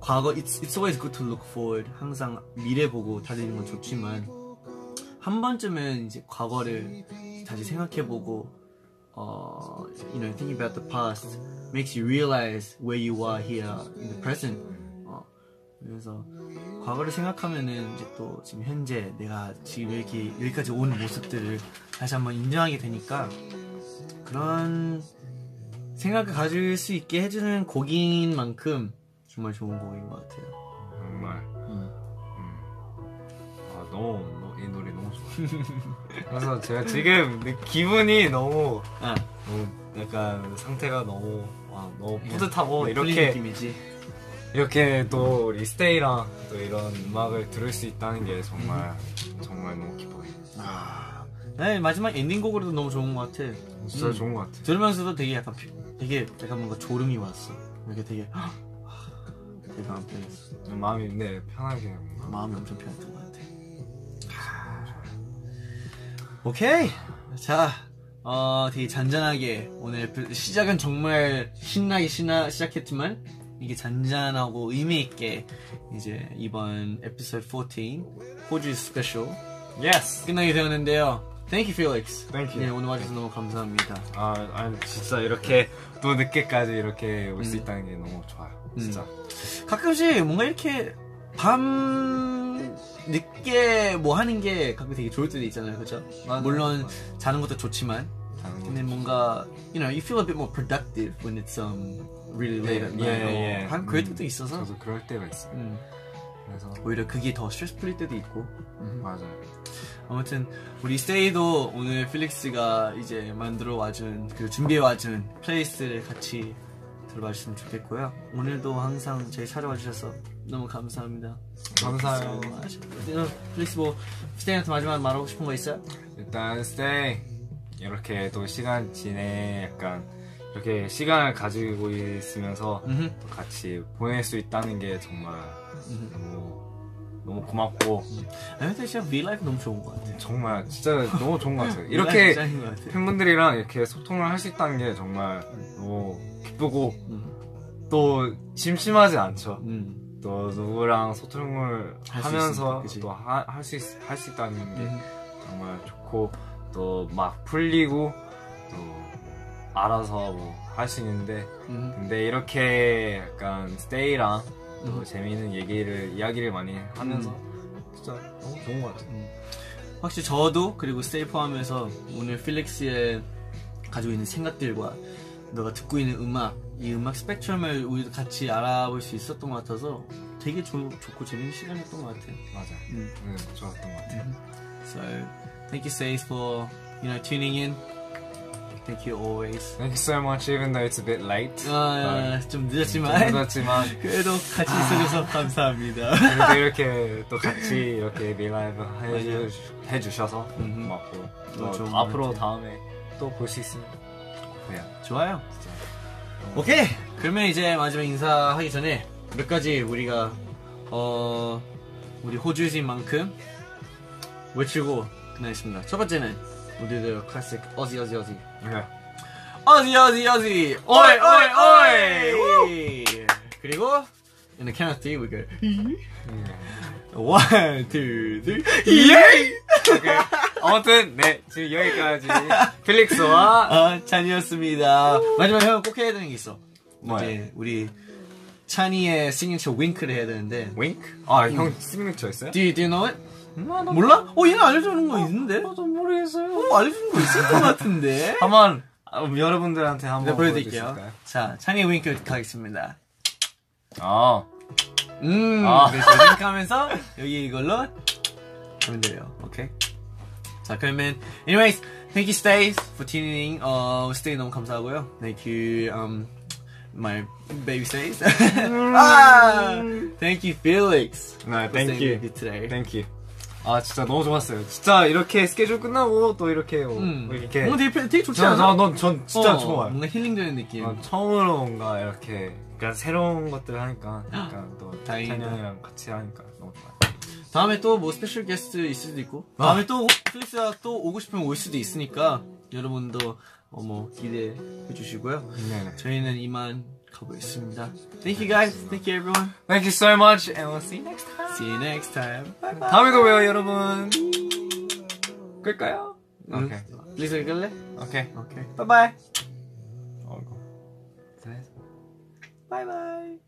S2: 과거 it's, it's always good to look forward. 항상 미래 보고 달리는 건 좋지만 한 번쯤은 이제 과거를 다시 생각해보고 어, you know, thinking about the past makes you realize where you are here in the present. 어, 그래서 과거를 생각하면은 이제 또 지금 현재 내가 지금 이렇게 여기까지 온 모습들을 다시 한번 인정하게 되니까 그런 생각을 가질 수 있게 해주는 곡인 만큼 정말 좋은 곡인 것 같아요.
S3: 정말
S2: 음.
S3: 아 너무 너- 이 노래 너무 좋아요 (laughs) 그래서 제가 지금 느- 기분이 너무
S2: 아,
S3: 너무 약간 상태가 너무 와 너무 뿌듯하고 이렇게
S2: 느낌이지.
S3: 이렇게 또 우리 스테이랑 또 이런 음악을 들을 수 있다는 게 정말 정말 너무 기뻐요.
S2: 아, 네, 마지막 엔딩곡으로도 너무 좋은 것 같아.
S3: 진짜
S2: 음.
S3: 좋은 것 같아.
S2: 들으면서도 되게 약간 피- 되게 약간 뭔가 졸음이 왔어. 이렇게 되게 (gasps) 아, 되게 마음 편했어.
S3: 마음이 네 편하게 뭔가.
S2: 마음이 엄청 편했던 것 같아. 오케이. 자, 어, 되게 잔잔하게 오늘 시작은 정말 신나게 신나 시작했지만 이게 잔잔하고 의미 있게 이제 이번 에피소드 14 호주 스페셜
S3: Yes.
S2: 끝나게 되었는데요. Thank you, Felix.
S3: Thank you.
S2: 네, 오늘 와주셔서 너무 감사합니다.
S3: 아, 아니 진짜 이렇게 또 늦게까지 이렇게 올수
S2: 음.
S3: 있다는 게 너무 좋아요. 진짜.
S2: 가끔씩 뭔가 이렇게 밤 늦게 뭐 하는 게 가끔 되게 좋을 때도 있잖아요, 그죠? 물론
S3: 맞아요.
S2: 자는 것도 좋지만,
S3: 거.
S2: 근데 뭔가 you know you feel a bit more productive when it's um night.
S3: 예, 예.
S2: 어, 한 그럴
S3: 음,
S2: 때도 있어서
S3: 저도 그럴 때가 있어요.
S2: 음,
S3: 그래서
S2: 오히려 그게 더 스트레스 풀릴 때도 있고.
S3: 맞아요.
S2: 아무튼 우리 스테이도 오늘 필릭스가 이제 만들어 와준 그 준비해 와준 플레이리스트를 같이 들어봐 주시면 좋겠고요. 오늘도 항상 저희 찾아와 주셔서 너무 감사합니다.
S3: 감사해요.
S2: 어, 필릭스 뭐 스테이한테 마지막 말하고 싶은 거 있어요?
S3: 일단 스테이 이렇게 또 시간 지내 약간 이렇게 시간을 가지고 있으면서
S2: 음흠.
S3: 또 같이 보낼 수 있다는 게 정말. 너무 너무 고맙고
S2: 아니 근데 진짜 V 라이프 너무 좋은 것 같아.
S3: 정말 진짜 너무 좋은 것 같아요. (laughs) 이렇게
S2: 것 같아.
S3: 팬분들이랑 이렇게 소통을 할 수 있다는 게 정말 너무 기쁘고
S2: 음.
S3: 또 심심하지 않죠.
S2: 음.
S3: 또 누구랑 소통을 하면서? 또 할 수 할 수 있다는 게
S2: 음.
S3: 정말 좋고 또 막 풀리고 또 알아서 뭐 할 수 있는데
S2: 음.
S3: 근데 이렇게 약간 스테이랑 또
S2: 음.
S3: 재미있는 얘기를 이야기를 많이 하면서 진짜 너무 좋은 것 같아요.
S2: 확실히 저도 그리고 스테이 포함해서 오늘 필릭스의 가지고 있는 생각들과 너가 듣고 있는 음악 이 음악 스펙트럼을 우리도 같이 알아볼 수 있었던 것 같아서 되게 좋, 좋고 재밌는 시간이었던 것 같아요.
S3: 맞아.
S2: 음.
S3: 네, 좋았던 것 같아요.
S2: So thank you, Stace, for you know tuning in. Thank you always.
S3: Thank you so much, even though it's a bit late.
S2: 아,
S3: 좀좀
S2: 늦었지만
S3: 늦었지만 (laughs)
S2: 그래도 같이 있어줘서 감사합니다.
S3: 그래도 (laughs) 이렇게 또 같이 이렇게 밀라이브 해주, 해주셔서. 고맙고 또
S2: 좋은 것
S3: 앞으로
S2: 같아요.
S3: 다음에 또 볼 수 있으면.
S2: 좋아요. 오케이. 그러면 이제 마지막 인사하기 전에 몇 가지 우리가 어 우리 호주인 만큼 외치고 끝나겠습니다. 첫 번째는 우리들 클래식 어지 어지 어지
S3: 네.
S2: 어지 어지 어지 오이 오이 오이 그리고 in the count of three we go one two three 예
S3: 오케이. 아무튼 네 지금 여기까지 필릭스와
S2: 아 찬이었습니다. 마지막 형 꼭 해야 되는 게 있어. 이제 우리 찬이의 시그니처 윙크를 해야 되는데.
S3: 윙크? 아 형 시그니처 있어요?
S2: Do you, do you know it? 몰라? 어 얘는 알려주는 거 있는데?
S3: 좀 모르겠어요.
S2: 어 알려주는 거 있을 것 같은데. (laughs)
S3: 한번 아, 여러분들한테 한번
S2: 네, 보여드릴게요. 자, 찬이 윙크 가겠습니다.
S3: 아
S2: 음,
S3: 아.
S2: 그래서 윙크 하면서 여기 이걸로 하면 돼요. 오케이. 자, 그러면 anyways, thank you Stay for tuning in. 어, Stay 너무 감사하고요. Thank you um my baby Stays. (laughs) 아, thank you Felix.
S3: 네,
S2: for
S3: thank you.
S2: today.
S3: Thank you. 아 진짜 너무 좋았어요. 진짜 이렇게 스케줄 끝나고 또 이렇게 뭐
S2: 음.
S3: 이렇게
S2: 뭔가 되게, 되게 좋지 않아?
S3: 난 전 진짜
S2: 어,
S3: 좋아요.
S2: 뭔가 힐링되는 느낌.
S3: 어, 처음으로 뭔가 이렇게 약간 새로운 것들 하니까 약간 또. 찬 형이랑 같이 하니까 너무 좋아요.
S2: 다음에 또 뭐 스페셜 게스트 있을 수도 있고
S3: 아.
S2: 다음에 또 필릭스가 또 오고 싶으면 올 수도 있으니까 여러분도 어, 뭐 기대해 주시고요
S3: 네네.
S2: 저희는 이만 가보겠습니다 Thank you guys Thank you everyone
S3: Thank you so much and we'll see you next time.
S2: See you next time Bye bye
S3: 다음에도 봬요 여러분. 끌까요?
S2: 응.
S3: 오케이.
S2: 플릭스 끌래?
S3: 오케이.
S2: 오케이 Bye bye
S3: 어이구.
S2: Bye bye